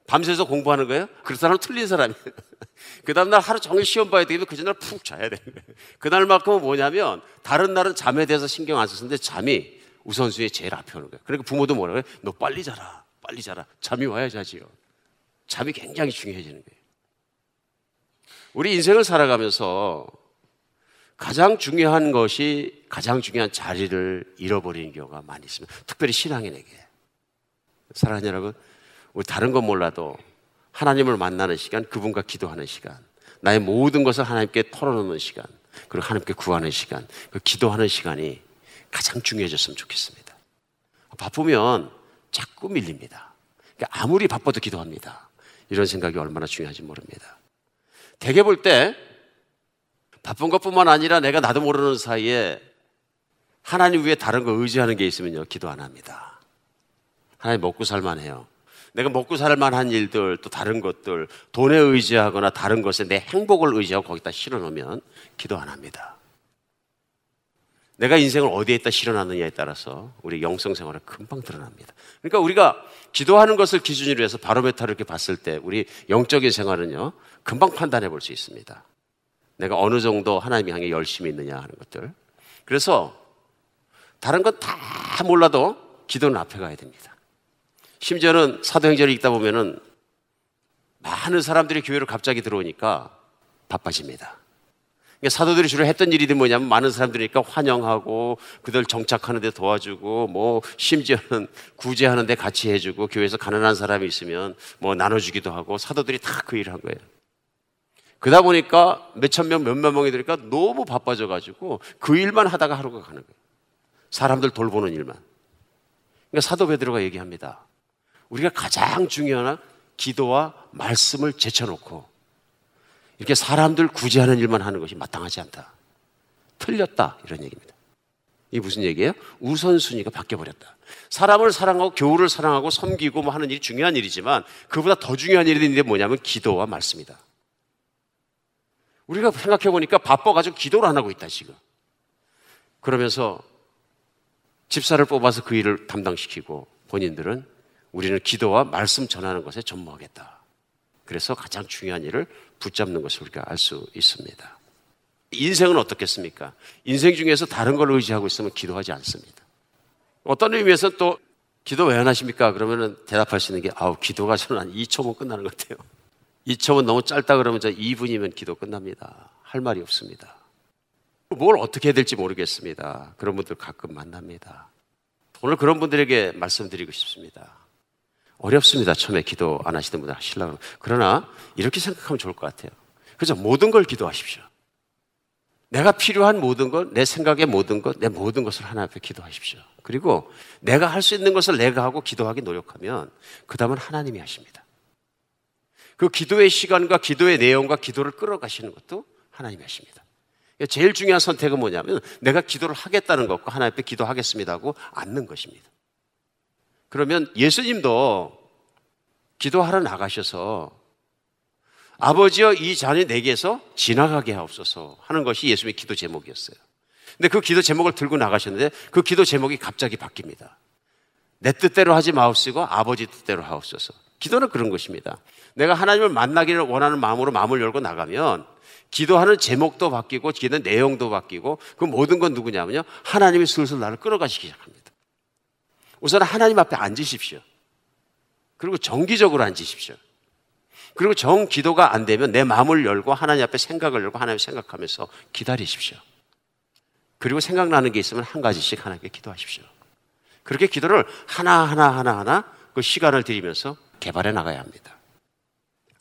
밤새서 공부하는 거예요? 그 사람은 틀린 사람이에요. 그 다음날 하루 종일 시험 봐야 되면 그 전날 푹 자야 되는 거예요. 그날만큼은 뭐냐면 다른 날은 잠에 대해서 신경 안 썼는데 잠이 우선순위에 제일 앞에 오는 거예요. 그러니까 부모도 뭐라고 해요? 너 빨리 자라. 빨리 자라. 잠이 와야 자지요. 잠이 굉장히 중요해지는 거예요. 우리 인생을 살아가면서 가장 중요한 것이 가장 중요한 자리를 잃어버리는 경우가 많이 있습니다. 특별히 신앙인에게. 사랑하는 여러분, 우리 다른 건 몰라도 하나님을 만나는 시간, 그분과 기도하는 시간, 나의 모든 것을 하나님께 털어놓는 시간, 그리고 하나님께 구하는 시간, 그 기도하는 시간이 가장 중요해졌으면 좋겠습니다. 바쁘면 자꾸 밀립니다. 그러니까 아무리 바빠도 기도합니다. 이런 생각이 얼마나 중요한지 모릅니다. 대개 볼 때 바쁜 것뿐만 아니라 내가 나도 모르는 사이에 하나님 위에 다른 거 의지하는 게 있으면요, 기도 안 합니다. 하나님 먹고 살만 해요. 내가 먹고 살 만한 일들, 또 다른 것들, 돈에 의지하거나 다른 것에 내 행복을 의지하고 거기다 실어 놓으면 기도 안 합니다. 내가 인생을 어디에다 실어놨느냐에 따라서 우리 영성 생활은 금방 드러납니다. 그러니까 우리가 기도하는 것을 기준으로 해서 바로메타를 이렇게 봤을 때 우리 영적인 생활은요, 금방 판단해 볼 수 있습니다. 내가 어느 정도 하나님 향해 열심히 있느냐 하는 것들. 그래서 다른 건 다 몰라도 기도는 앞에 가야 됩니다. 심지어는 사도행전을 읽다 보면은 많은 사람들이 교회로 갑자기 들어오니까 바빠집니다. 그러니까 사도들이 주로 했던 일이 뭐냐면 많은 사람들이니까 환영하고 그들 정착하는 데 도와주고 뭐 심지어는 구제하는 데 같이 해주고 교회에서 가난한 사람이 있으면 뭐 나눠주기도 하고 사도들이 다 그 일을 한 거예요. 그러다 보니까 몇천 명, 몇몇 명이 되니까 너무 바빠져 가지고 그 일만 하다가 하루가 가는 거예요. 사람들 돌보는 일만. 그러니까 사도 베드로가 얘기합니다. 우리가 가장 중요한 기도와 말씀을 제쳐놓고 이렇게 사람들 구제하는 일만 하는 것이 마땅하지 않다. 틀렸다. 이런 얘기입니다. 이게 무슨 얘기예요? 우선순위가 바뀌어버렸다. 사람을 사랑하고 교우를 사랑하고 섬기고 뭐 하는 일이 중요한 일이지만 그보다 더 중요한 일이 있는데 뭐냐면 기도와 말씀이다. 우리가 생각해 보니까 바빠가지고 기도를 안 하고 있다, 지금. 그러면서 집사를 뽑아서 그 일을 담당시키고 본인들은 우리는 기도와 말씀 전하는 것에 전무하겠다. 그래서 가장 중요한 일을 붙잡는 것을 우리가 알 수 있습니다. 인생은 어떻겠습니까? 인생 중에서 다른 걸 의지하고 있으면 기도하지 않습니다. 어떤 의미에서 또 기도 왜 안 하십니까? 그러면은 대답할 수 있는 게 아우 기도가 저는 한 2초면 끝나는 것 같아요. 2초면 너무 짧다 그러면 저 2분이면 기도 끝납니다. 할 말이 없습니다. 뭘 어떻게 해야 될지 모르겠습니다. 그런 분들 가끔 만납니다. 오늘 그런 분들에게 말씀드리고 싶습니다. 어렵습니다. 처음에 기도 안 하시던 분들 하시려고. 그러나 이렇게 생각하면 좋을 것 같아요. 그죠? 모든 걸 기도하십시오. 내가 필요한 모든 것, 내 생각의 모든 것, 내 모든 것을 하나 앞에 기도하십시오. 그리고 내가 할 수 있는 것을 내가 하고 기도하기 노력하면 그 다음은 하나님이 하십니다. 그 기도의 시간과 기도의 내용과 기도를 끌어가시는 것도 하나님이 하십니다. 제일 중요한 선택은 뭐냐면 내가 기도를 하겠다는 것과 하나님 앞에 기도하겠습니다 하고 앉는 것입니다. 그러면 예수님도 기도하러 나가셔서 아버지여 이 잔이 내게서 지나가게 하옵소서 하는 것이 예수님의 기도 제목이었어요. 근데 그 기도 제목을 들고 나가셨는데 그 기도 제목이 갑자기 바뀝니다. 내 뜻대로 하지 마옵시고 아버지 뜻대로 하옵소서. 기도는 그런 것입니다. 내가 하나님을 만나기를 원하는 마음으로 마음을 열고 나가면 기도하는 제목도 바뀌고 기도 내용도 바뀌고 그 모든 건 누구냐면요. 하나님이 슬슬 나를 끌어가시기 시작합니다. 우선 하나님 앞에 앉으십시오. 그리고 정기적으로 앉으십시오. 그리고 정 기도가 안 되면 내 마음을 열고 하나님 앞에 생각을 열고 하나님 생각하면서 기다리십시오. 그리고 생각나는 게 있으면 한 가지씩 하나님께 기도하십시오. 그렇게 기도를 하나하나 하나하나 그 시간을 들이면서 개발해 나가야 합니다.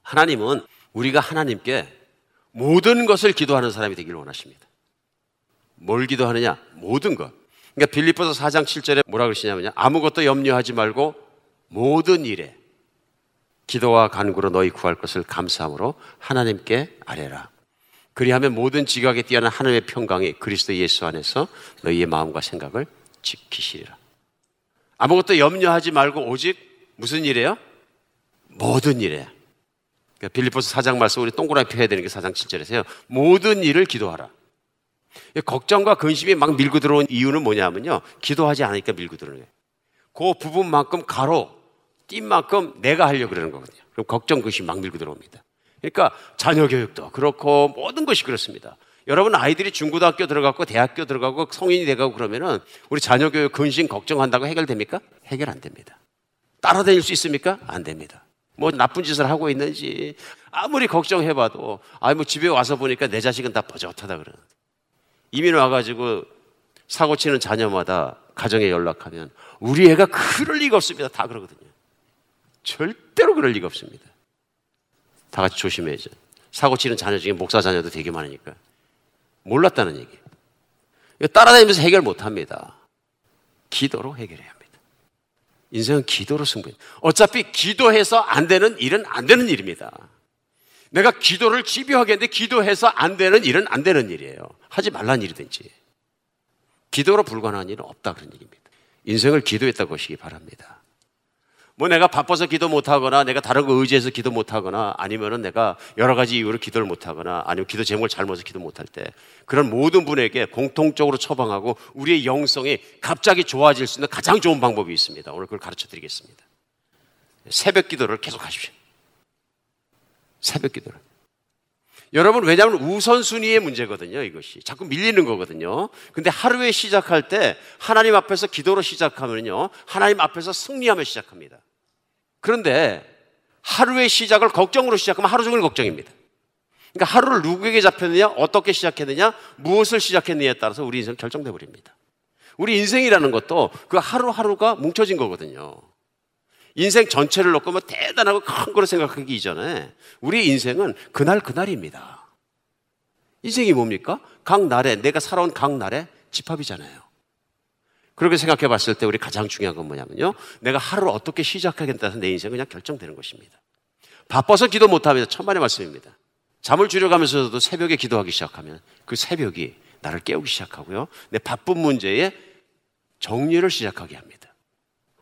하나님은 우리가 하나님께 모든 것을 기도하는 사람이 되기를 원하십니다. 뭘 기도하느냐? 모든 것. 그러니까 빌립보서 4장 7절에 뭐라 그러시냐면요. 아무것도 염려하지 말고 모든 일에 기도와 간구로 너희 구할 것을 감사함으로 하나님께 아뢰라. 그리하면 모든 지각에 뛰어난 하나님의 평강이 그리스도 예수 안에서 너희의 마음과 생각을 지키시리라. 아무것도 염려하지 말고 오직 무슨 일이에요? 모든 일에. 그러니까 빌리포스 4장 말씀 우리 동그라미 펴야 되는 게 4장 7절에서요. 모든 일을 기도하라. 걱정과 근심이 막 밀고 들어온 이유는 뭐냐면요. 기도하지 않으니까 밀고 들어오는 거예요. 그 부분만큼 가로, 띈 만큼 내가 하려고 그러는 거거든요. 그럼 걱정, 근심 막 밀고 들어옵니다. 그러니까 자녀 교육도 그렇고 모든 것이 그렇습니다. 여러분 아이들이 중고등학교 들어가고 대학교 들어가고 성인이 돼가고 그러면은 우리 자녀 교육 근심 걱정한다고 해결됩니까? 해결 안 됩니다. 따라다닐 수 있습니까? 안 됩니다. 뭐 나쁜 짓을 하고 있는지 아무리 걱정해봐도 아뭐 집에 와서 보니까 내 자식은 다 버젓하다 그러는 이민 와가지고 사고 치는 자녀마다 가정에 연락하면 우리 애가 그럴 리가 없습니다. 다 그러거든요. 절대로 그럴 리가 없습니다. 다 같이 조심해야죠. 사고 치는 자녀 중에 목사 자녀도 되게 많으니까. 몰랐다는 얘기. 따라다니면서 해결 못 합니다. 기도로 해결해야 합니다. 인생은 기도로 승부해. 어차피 기도해서 안 되는 일은 안 되는 일입니다. 내가 기도를 집요하게 했는데 기도해서 안 되는 일은 안 되는 일이에요. 하지 말란 일이든지. 기도로 불가능한 일은 없다 그런 얘기입니다. 인생을 기도했다 보시기 바랍니다. 뭐 내가 바빠서 기도 못하거나 내가 다른 거 의지해서 기도 못하거나 아니면은 내가 여러 가지 이유로 기도를 못하거나 아니면 기도 제목을 잘못해서 기도 못할 때 그런 모든 분에게 공통적으로 처방하고 우리의 영성이 갑자기 좋아질 수 있는 가장 좋은 방법이 있습니다. 오늘 그걸 가르쳐 드리겠습니다. 새벽 기도를 계속 하십시오. 새벽 기도를. 여러분, 왜냐하면 우선순위의 문제거든요, 이것이. 자꾸 밀리는 거거든요. 근데 하루에 시작할 때 하나님 앞에서 기도로 시작하면요, 하나님 앞에서 승리하며 시작합니다. 그런데 하루의 시작을 걱정으로 시작하면 하루 종일 걱정입니다. 그러니까 하루를 누구에게 잡혔느냐, 어떻게 시작했느냐, 무엇을 시작했느냐에 따라서 우리 인생 결정돼 버립니다. 우리 인생이라는 것도 그 하루하루가 뭉쳐진 거거든요. 인생 전체를 놓고 뭐 대단하고 큰 거로 생각하기 이전에 우리 인생은 그날 그날입니다. 인생이 뭡니까? 각 날에 내가 살아온 각 날에 집합이잖아요. 그렇게 생각해 봤을 때 우리 가장 중요한 건 뭐냐면요. 내가 하루를 어떻게 시작하겠다는 내 인생은 그냥 결정되는 것입니다. 바빠서 기도 못하면 천만의 말씀입니다. 잠을 줄여가면서도 새벽에 기도하기 시작하면 그 새벽이 나를 깨우기 시작하고요. 내 바쁜 문제에 정리를 시작하게 합니다.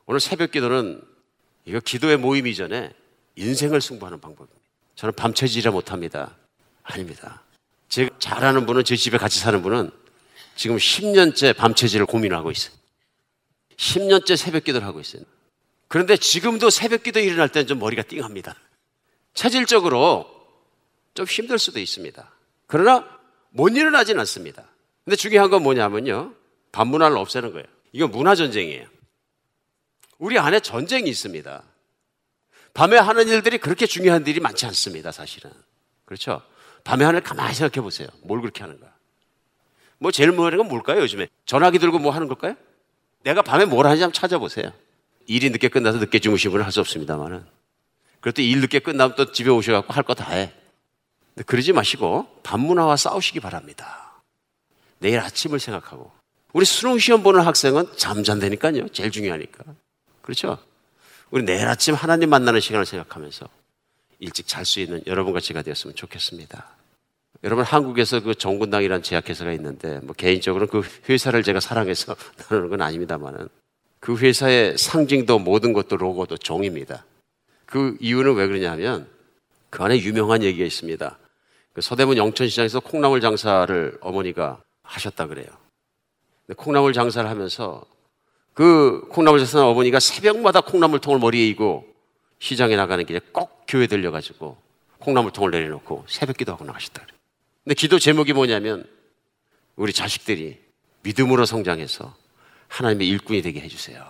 오늘 새벽 기도는 이거 기도의 모임 이전에 인생을 승부하는 방법입니다. 저는 밤새지라 못합니다. 아닙니다. 제가 잘 아는 분은 제 집에 같이 사는 분은 지금 10년째 밤새지를 고민하고 있어요. 10년째 새벽 기도를 하고 있어요. 그런데 지금도 새벽 기도 일어날 때는 좀 머리가 띵합니다. 체질적으로 좀 힘들 수도 있습니다. 그러나 못 일어나진 않습니다. 근데 중요한 건 뭐냐면요. 반문화를 없애는 거예요. 이거 문화 전쟁이에요. 우리 안에 전쟁이 있습니다. 밤에 하는 일들이 그렇게 중요한 일이 많지 않습니다, 사실은. 그렇죠? 밤에 일 가만히 생각해 보세요. 뭘 그렇게 하는가? 뭐 제일 뭐하는 건 뭘까요, 요즘에? 전화기 들고 뭐 하는 걸까요? 내가 밤에 뭘 하는지 한번 찾아보세요. 일이 늦게 끝나서 늦게 주무시는 분은 할 수 없습니다만은. 그래도 일 늦게 끝나면 또 집에 오셔갖고 할 거 다 해. 근데 그러지 마시고 밤문화와 싸우시기 바랍니다. 내일 아침을 생각하고. 우리 수능 시험 보는 학생은 잠잔다니까요. 제일 중요하니까. 그렇죠? 우리 내일 아침 하나님 만나는 시간을 생각하면서 일찍 잘 수 있는 여러분 같이가 되었으면 좋겠습니다. 여러분 한국에서 그 정군당이라는 제약회사가 있는데 뭐 개인적으로 그 회사를 제가 사랑해서 나누는 건 아닙니다만은 그 회사의 상징도 모든 것도 로고도 종입니다. 그 이유는 왜 그러냐면 그 안에 유명한 얘기가 있습니다. 그 서대문 영천시장에서 콩나물 장사를 어머니가 하셨다 그래요. 콩나물 장사를 하면서 그 콩나물 장사는 어머니가 새벽마다 콩나물통을 머리에 이고 시장에 나가는 길에 꼭 교회 들려가지고 콩나물통을 내려놓고 새벽 기도하고 나가셨다. 근데 기도 제목이 뭐냐면 우리 자식들이 믿음으로 성장해서 하나님의 일꾼이 되게 해주세요.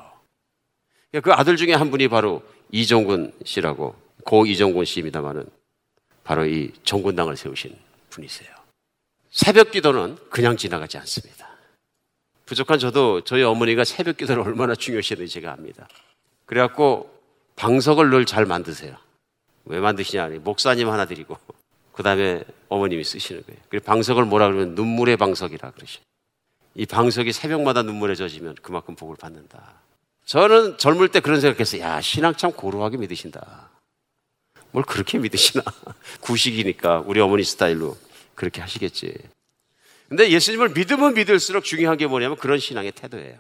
그 아들 중에 한 분이 바로 이정군 씨라고 고 이정군 씨입니다만은 바로 이 정군당을 세우신 분이세요. 새벽 기도는 그냥 지나가지 않습니다. 부족한 저도 저희 어머니가 새벽 기도를 얼마나 중요시했는지 제가 압니다. 그래갖고 방석을 늘 잘 만드세요. 왜 만드시냐? 목사님 하나 드리고 그 다음에 어머님이 쓰시는 거예요. 그리고 방석을 뭐라 그러면 눈물의 방석이라 그러시이 방석이 새벽마다 눈물에 젖으면 그만큼 복을 받는다. 저는 젊을 때 그런 생각했어요. 야, 신앙 참 고루하게 믿으신다. 뭘 그렇게 믿으시나? 구식이니까 우리 어머니 스타일로 그렇게 하시겠지. 근데 예수님을 믿으면 믿을수록 중요한 게 뭐냐면 그런 신앙의 태도예요.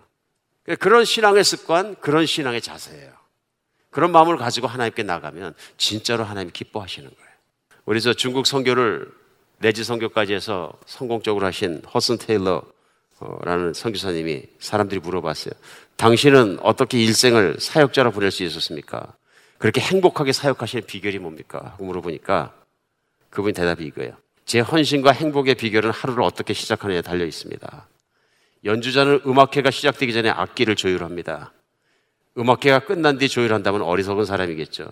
그런 신앙의 습관, 그런 신앙의 자세예요. 그런 마음을 가지고 하나님께 나가면 진짜로 하나님 기뻐하시는 거예요. 우리 저 중국 선교를 내지 선교까지 해서 성공적으로 하신 허슨 테일러라는 선교사님이 사람들이 물어봤어요. 당신은 어떻게 일생을 사역자로 보낼 수 있었습니까? 그렇게 행복하게 사역하시는 비결이 뭡니까? 물어보니까 그분이 대답이 이거예요. 제 헌신과 행복의 비결은 하루를 어떻게 시작하느냐에 달려 있습니다. 연주자는 음악회가 시작되기 전에 악기를 조율합니다. 음악회가 끝난 뒤 조율한다면 어리석은 사람이겠죠.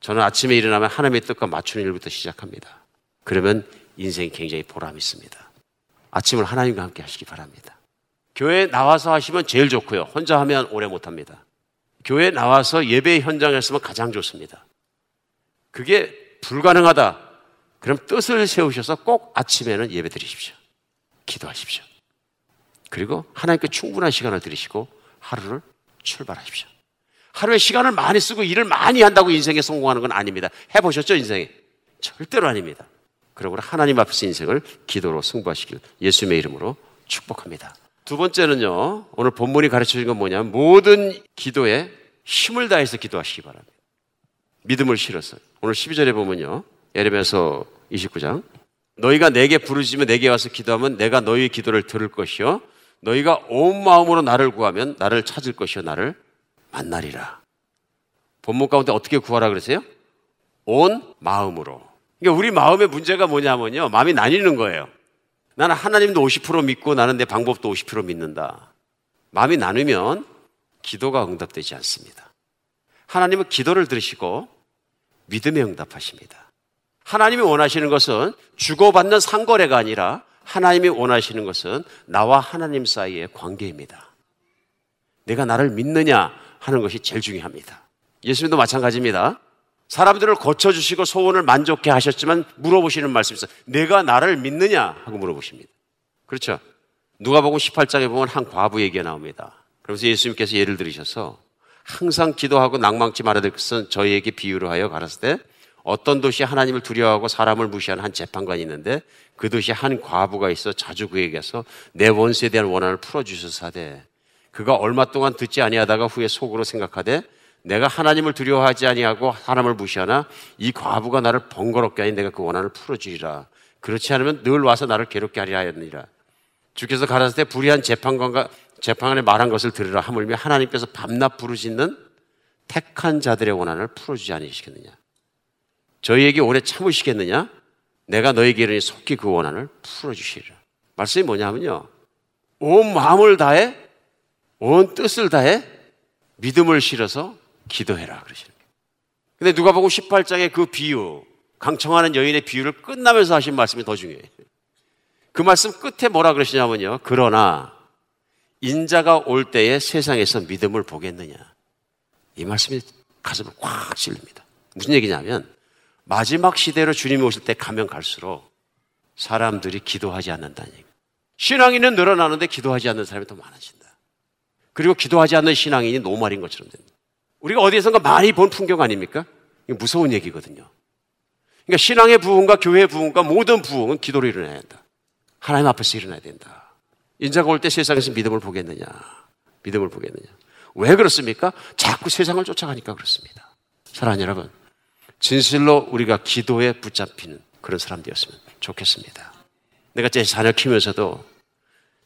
저는 아침에 일어나면 하나님의 뜻과 맞추는 일부터 시작합니다. 그러면 인생이 굉장히 보람 있습니다. 아침을 하나님과 함께 하시기 바랍니다. 교회 나와서 하시면 제일 좋고요. 혼자 하면 오래 못 합니다. 교회 나와서 예배 현장에 있으면 가장 좋습니다. 그게 불가능하다. 그럼 뜻을 세우셔서 꼭 아침에는 예배 드리십시오. 기도하십시오. 그리고 하나님께 충분한 시간을 들이시고 하루를 출발하십시오. 하루에 시간을 많이 쓰고 일을 많이 한다고 인생에 성공하는 건 아닙니다. 해보셨죠, 인생에? 절대로 아닙니다. 그러고 하나님 앞에서 인생을 기도로 승부하시길 예수님의 이름으로 축복합니다. 두 번째는요, 오늘 본문이 가르쳐 주는 건 뭐냐면 모든 기도에 힘을 다해서 기도하시기 바랍니다. 믿음을 실어서. 오늘 12절에 보면요, 예레미야서 29장. 너희가 내게 부르시면 내게 와서 기도하면 내가 너희의 기도를 들을 것이요. 너희가 온 마음으로 나를 구하면 나를 찾을 것이요. 나를 만나리라. 본문 가운데 어떻게 구하라 그러세요? 온 마음으로. 그러니까 우리 마음의 문제가 뭐냐면요. 마음이 나뉘는 거예요. 나는 하나님도 50% 믿고 나는 내 방법도 50% 믿는다. 마음이 나누면 기도가 응답되지 않습니다. 하나님은 기도를 들으시고 믿음에 응답하십니다. 하나님이 원하시는 것은 주고받는 상거래가 아니라 하나님이 원하시는 것은 나와 하나님 사이의 관계입니다. 내가 나를 믿느냐 하는 것이 제일 중요합니다. 예수님도 마찬가지입니다. 사람들을 고쳐주시고 소원을 만족해 하셨지만 물어보시는 말씀이 있어요. 내가 나를 믿느냐? 하고 물어보십니다. 그렇죠. 누가복음 18장에 보면 한 과부 얘기가 나옵니다. 그러면서 예수님께서 예를 들으셔서 항상 기도하고 낭망치 말아야 될 것은 저희에게 비유로 하여 때 어떤 도시에 하나님을 두려워하고 사람을 무시하는 한 재판관이 있는데 그 도시에 한 과부가 있어 자주 그에게서 내 원수에 대한 원한을 풀어주셔서 하되 그가 얼마 동안 듣지 아니하다가 후에 속으로 생각하되 내가 하나님을 두려워하지 아니하고 사람을 무시하나 이 과부가 나를 번거롭게 하니 내가 그 원한을 풀어주리라. 그렇지 않으면 늘 와서 나를 괴롭게 하리 하였느니라. 주께서 가라사대 때 불의한 재판관과 재판관의 말한 것을 들으라 하물며 하나님께서 밤낮 부르짖는 택한 자들의 원한을 풀어주지 않으시겠느냐. 저희에게 오래 참으시겠느냐? 내가 너에게 이르니 속히 그 원한을 풀어주시리라. 말씀이 뭐냐면요. 온 마음을 다해, 온 뜻을 다해 믿음을 실어서 기도해라 그러시는 거예요. 근데 누가복음 18장의 그 비유, 강청하는 여인의 비유를 끝나면서 하신 말씀이 더 중요해요. 그 말씀 끝에 뭐라 그러시냐면요. 그러나 인자가 올 때에 세상에서 믿음을 보겠느냐. 이 말씀이 가슴을 꽉 찔립니다. 무슨 얘기냐면 마지막 시대로 주님이 오실 때 가면 갈수록 사람들이 기도하지 않는다는 얘기. 신앙인은 늘어나는데 기도하지 않는 사람이 더 많아진다. 그리고 기도하지 않는 신앙인이 노말인 것처럼 됩니다. 우리가 어디에선가 많이 본 풍경 아닙니까? 이게 무서운 얘기거든요. 그러니까 신앙의 부흥과 교회의 부흥과 모든 부흥은 기도로 일어나야 한다. 하나님 앞에서 일어나야 된다. 인자가 올 때 세상에서 믿음을 보겠느냐? 믿음을 보겠느냐? 왜 그렇습니까? 자꾸 세상을 쫓아가니까 그렇습니다. 사랑하는 여러분, 진실로 우리가 기도에 붙잡히는 그런 사람되었으면 좋겠습니다. 내가 제 자녀 키우면서도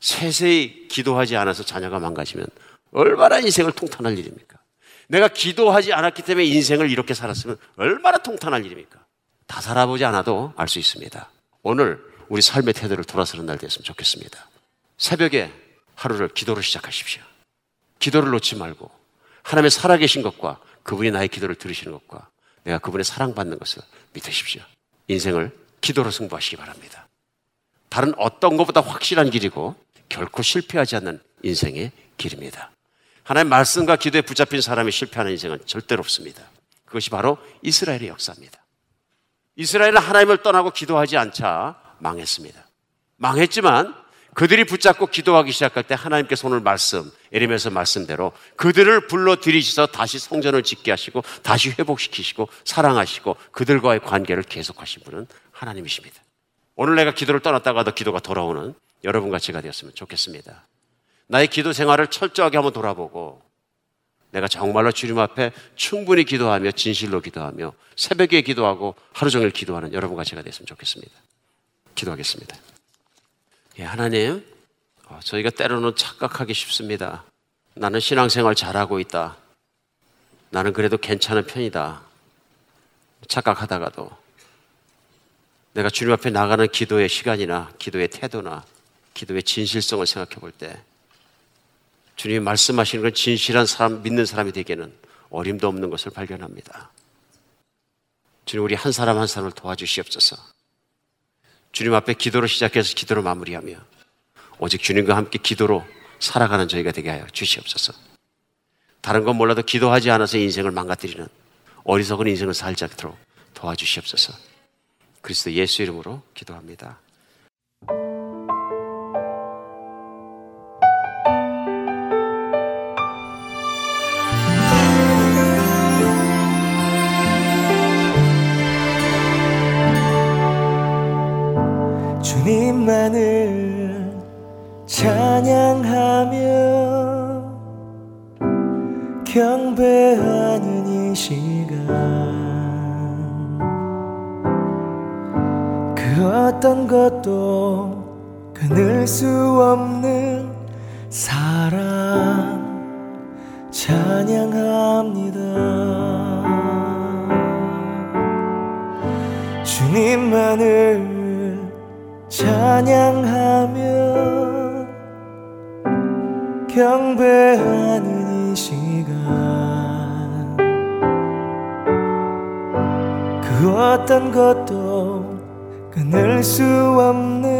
세세히 기도하지 않아서 자녀가 망가지면 얼마나 인생을 통탄할 일입니까? 내가 기도하지 않았기 때문에 인생을 이렇게 살았으면 얼마나 통탄할 일입니까? 다 살아보지 않아도 알 수 있습니다. 오늘 우리 삶의 태도를 돌아서는 날 됐으면 좋겠습니다. 새벽에 하루를 기도로 시작하십시오. 기도를 놓지 말고 하나님의 살아계신 것과 그분이 나의 기도를 들으시는 것과 내가 그분의 사랑받는 것을 믿으십시오. 인생을 기도로 승부하시기 바랍니다. 다른 어떤 것보다 확실한 길이고 결코 실패하지 않는 인생의 길입니다. 하나님 말씀과 기도에 붙잡힌 사람이 실패하는 인생은 절대로 없습니다. 그것이 바로 이스라엘의 역사입니다. 이스라엘은 하나님을 떠나고 기도하지 않자 망했습니다. 망했지만 그들이 붙잡고 기도하기 시작할 때 하나님께 손을 말씀, 에리면서 말씀대로 그들을 불러 들이셔서 다시 성전을 짓게 하시고 다시 회복시키시고 사랑하시고 그들과의 관계를 계속하신 분은 하나님이십니다. 오늘 내가 기도를 떠났다가도 기도가 돌아오는 여러분과 제가 되었으면 좋겠습니다. 나의 기도 생활을 철저하게 한번 돌아보고 내가 정말로 주님 앞에 충분히 기도하며 진실로 기도하며 새벽에 기도하고 하루 종일 기도하는 여러분과 제가 됐으면 좋겠습니다. 기도하겠습니다. 예, 하나님, 어, 저희가 때로는 착각하기 쉽습니다. 나는 신앙생활 잘하고 있다. 나는 그래도 괜찮은 편이다. 착각하다가도 내가 주님 앞에 나가는 기도의 시간이나 기도의 태도나 기도의 진실성을 생각해 볼 때 주님이 말씀하시는 건 진실한 사람, 믿는 사람이 되기에는 어림도 없는 것을 발견합니다. 주님, 우리 한 사람 한 사람을 도와주시옵소서. 주님 앞에 기도로 시작해서 기도로 마무리하며 오직 주님과 함께 기도로 살아가는 저희가 되게 하여 주시옵소서. 다른 건 몰라도 기도하지 않아서 인생을 망가뜨리는 어리석은 인생을 살지 않도록 도와주시옵소서. 그리스도 예수 이름으로 기도합니다. 주님만을 찬양하며 경배하는 이 시간. 그 어떤 것도 끊을 수 없는 사랑. 찬양합니다. 주님만을 찬양하 경배하는 이 시간. 그 어떤 것도 끊을 수 없는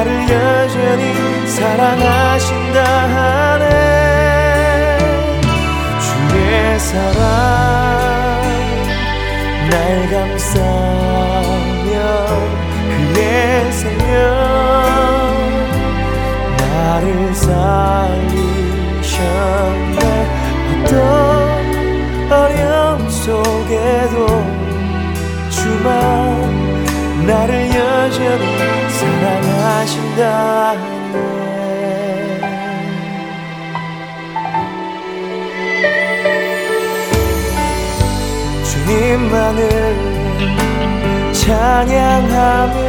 나를 여전히 사랑하신다 하네. 주의 사랑 사랑하신다 주님만을 찬양하며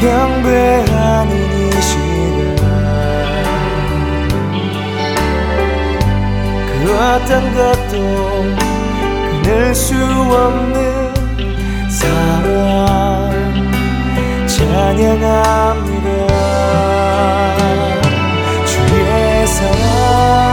경배하는 이 시간. 그 어떤 것도 끊을 수 없는 찬양합니다. 주의 사랑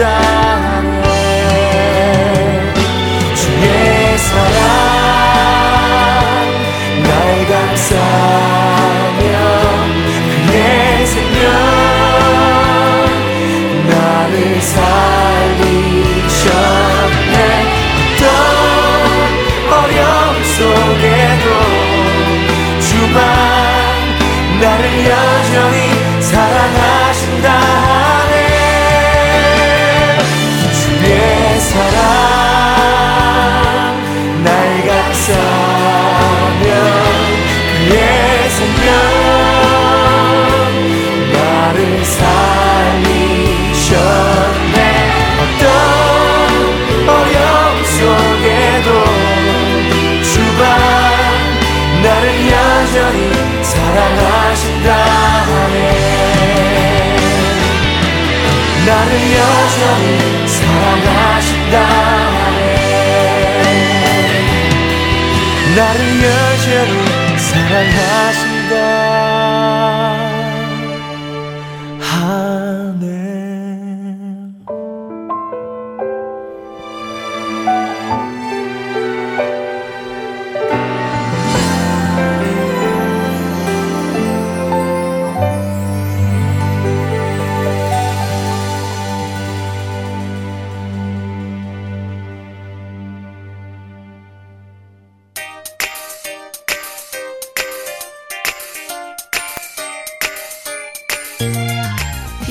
사 사랑하신다 하네. 나를 여전히 사랑하신다 하네. 나를 여전히 사랑하신다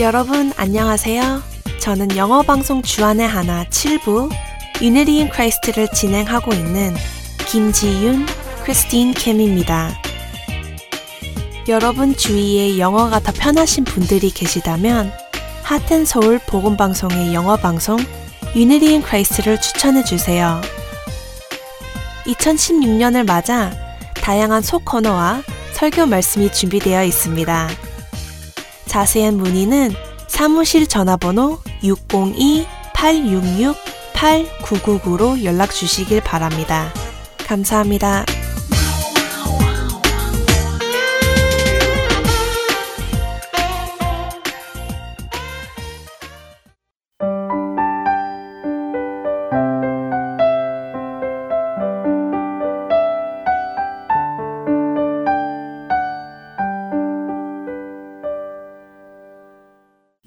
여러분 안녕하세요. 저는 영어 방송 주 안의 하나 7부 Unity in Christ를 진행하고 있는 김지윤 크리스틴 김입니다. 여러분 주위에 영어가 더 편하신 분들이 계시다면 Heart and Soul 복음방송의 영어 방송 Unity in Christ를 추천해 주세요. 2016년을 맞아 다양한 소코너와 설교 말씀이 준비되어 있습니다. 자세한 문의는 사무실 전화번호 602-866-8999로 연락 주시길 바랍니다. 감사합니다.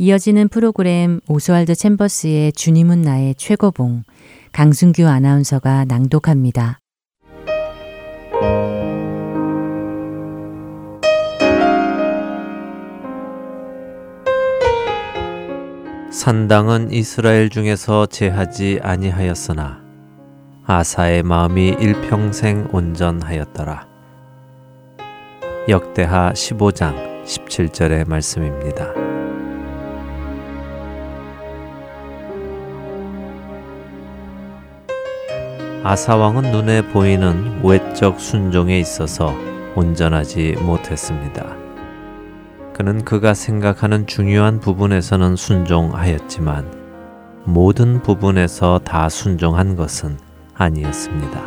이어지는 프로그램 오스왈드 챔버스의 주님은 나의 최고봉 강순규 아나운서가 낭독합니다. 산당은 이스라엘 중에서 제하지 아니하였으나 아사의 마음이 일평생 온전하였더라. 역대하 15장 17절의 말씀입니다. 아사왕은 눈에 보이는 외적 순종에 있어서 온전하지 못했습니다. 그는 그가 생각하는 중요한 부분에서는 순종하였지만 모든 부분에서 다 순종한 것은 아니었습니다.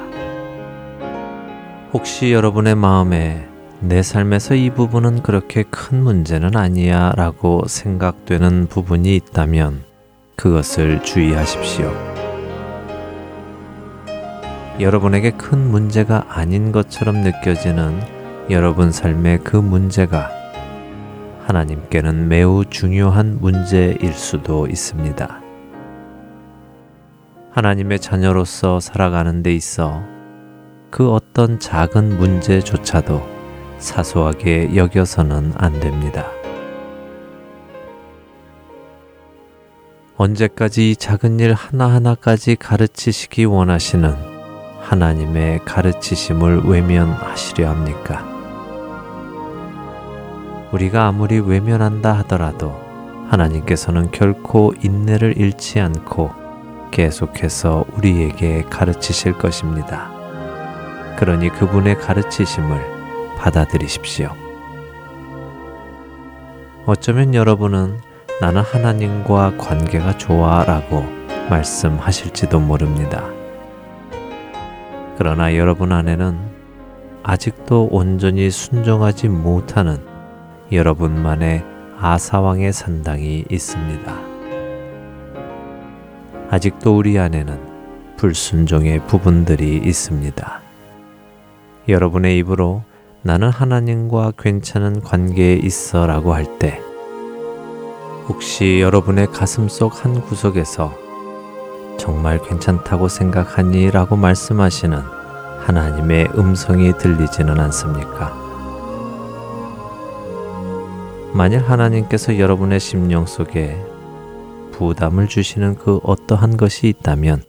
혹시 여러분의 마음에 내 삶에서 이 부분은 그렇게 큰 문제는 아니야 라고 생각되는 부분이 있다면 그것을 주의하십시오. 여러분에게 큰 문제가 아닌 것처럼 느껴지는 여러분 삶의 그 문제가 하나님께는 매우 중요한 문제일 수도 있습니다. 하나님의 자녀로서 살아가는 데 있어 그 어떤 작은 문제조차도 사소하게 여겨서는 안 됩니다. 언제까지 이 작은 일 하나하나까지 가르치시기 원하시는 하나님의 가르치심을 외면하시려 합니까? 우리가 아무리 외면한다 하더라도 하나님께서는 결코 인내를 잃지 않고 계속해서 우리에게 가르치실 것입니다. 그러니 그분의 가르치심을 받아들이십시오. 어쩌면 여러분은 나는 하나님과 관계가 좋아 라고 말씀하실지도 모릅니다. 그러나 여러분 안에는 아직도 온전히 순종하지 못하는 여러분만의 아사왕의 산당이 있습니다. 아직도 우리 안에는 불순종의 부분들이 있습니다. 여러분의 입으로 나는 하나님과 괜찮은 관계에 있어 라고 할 때, 혹시 여러분의 가슴 속 한 구석에서 정말 괜찮다고 생각하니? 라고 말씀하시는 하나님의 음성이 들리지는 않습니까? 만일 하나님께서 여러분의 심령 속에 부담을 주시는 그 어떠한 것이 있다면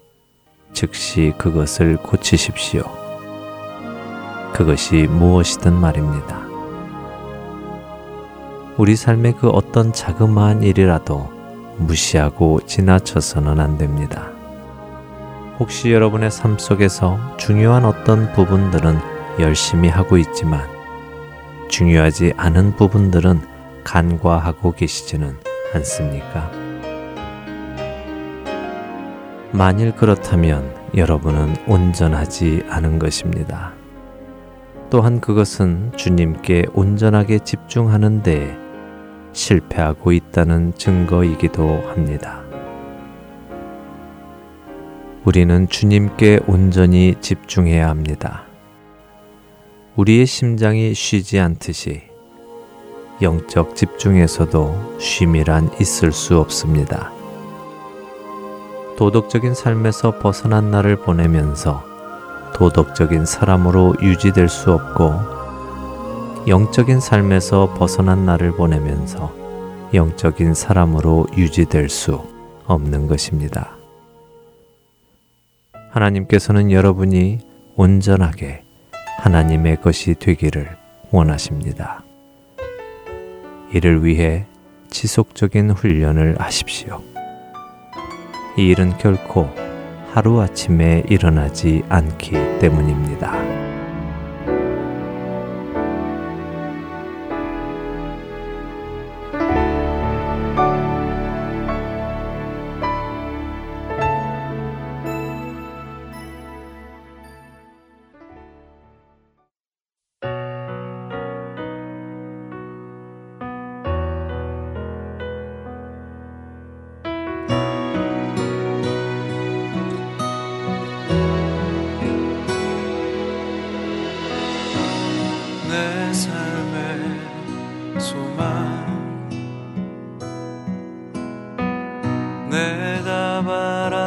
즉시 그것을 고치십시오. 그것이 무엇이든 말입니다. 우리 삶의 그 어떤 자그마한 일이라도 무시하고 지나쳐서는 안 됩니다. 혹시 여러분의 삶 속에서 중요한 어떤 부분들은 열심히 하고 있지만 중요하지 않은 부분들은 간과하고 계시지는 않습니까? 만일 그렇다면 여러분은 온전하지 않은 것입니다. 또한 그것은 주님께 온전하게 집중하는 데 실패하고 있다는 증거이기도 합니다. 우리는 주님께 온전히 집중해야 합니다. 우리의 심장이 쉬지 않듯이 영적 집중에서도 쉼이란 있을 수 없습니다. 도덕적인 삶에서 벗어난 날을 보내면서 도덕적인 사람으로 유지될 수 없고 영적인 삶에서 벗어난 날을 보내면서 영적인 사람으로 유지될 수 없는 것입니다. 하나님께서는 여러분이 온전하게 하나님의 것이 되기를 원하십니다. 이를 위해 지속적인 훈련을 하십시오. 이 일은 결코 하루아침에 일어나지 않기 때문입니다. 평생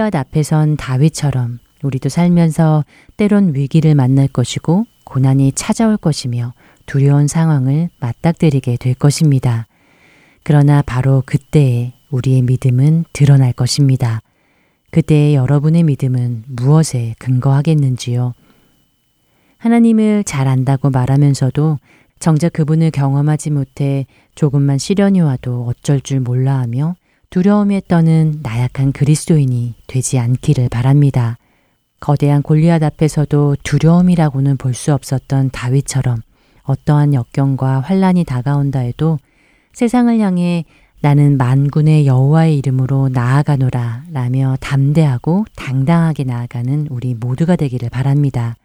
골리앗 앞에 선 다윗처럼 우리도 살면서 때론 위기를 만날 것이고 고난이 찾아올 것이며 두려운 상황을 맞닥뜨리게 될 것입니다. 그러나 바로 그때에 우리의 믿음은 드러날 것입니다. 그때의 여러분의 믿음은 무엇에 근거하겠는지요? 하나님을 잘 안다고 말하면서도 정작 그분을 경험하지 못해 조금만 시련이 와도 어쩔 줄 몰라 하며 두려움에 떠는 나약한 그리스도인이 되지 않기를 바랍니다. 거대한 골리앗 앞에서도 두려움이라고는 볼 수 없었던 다윗처럼 어떠한 역경과 환란이 다가온다 해도 세상을 향해 나는 만군의 여호와의 이름으로 나아가노라 라며 담대하고 당당하게 나아가는 우리 모두가 되기를 바랍니다.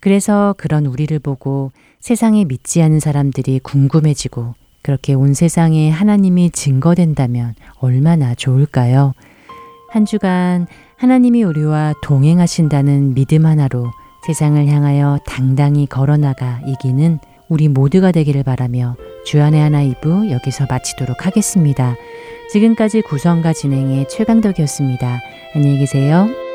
그래서 그런 우리를 보고 세상에 믿지 않은 사람들이 궁금해지고 그렇게 온 세상에 하나님이 증거된다면 얼마나 좋을까요? 한 주간 하나님이 우리와 동행하신다는 믿음 하나로 세상을 향하여 당당히 걸어나가 이기는 우리 모두가 되기를 바라며 주안의 하나 이부 여기서 마치도록 하겠습니다. 지금까지 구성과 진행의 최강덕이었습니다. 안녕히 계세요.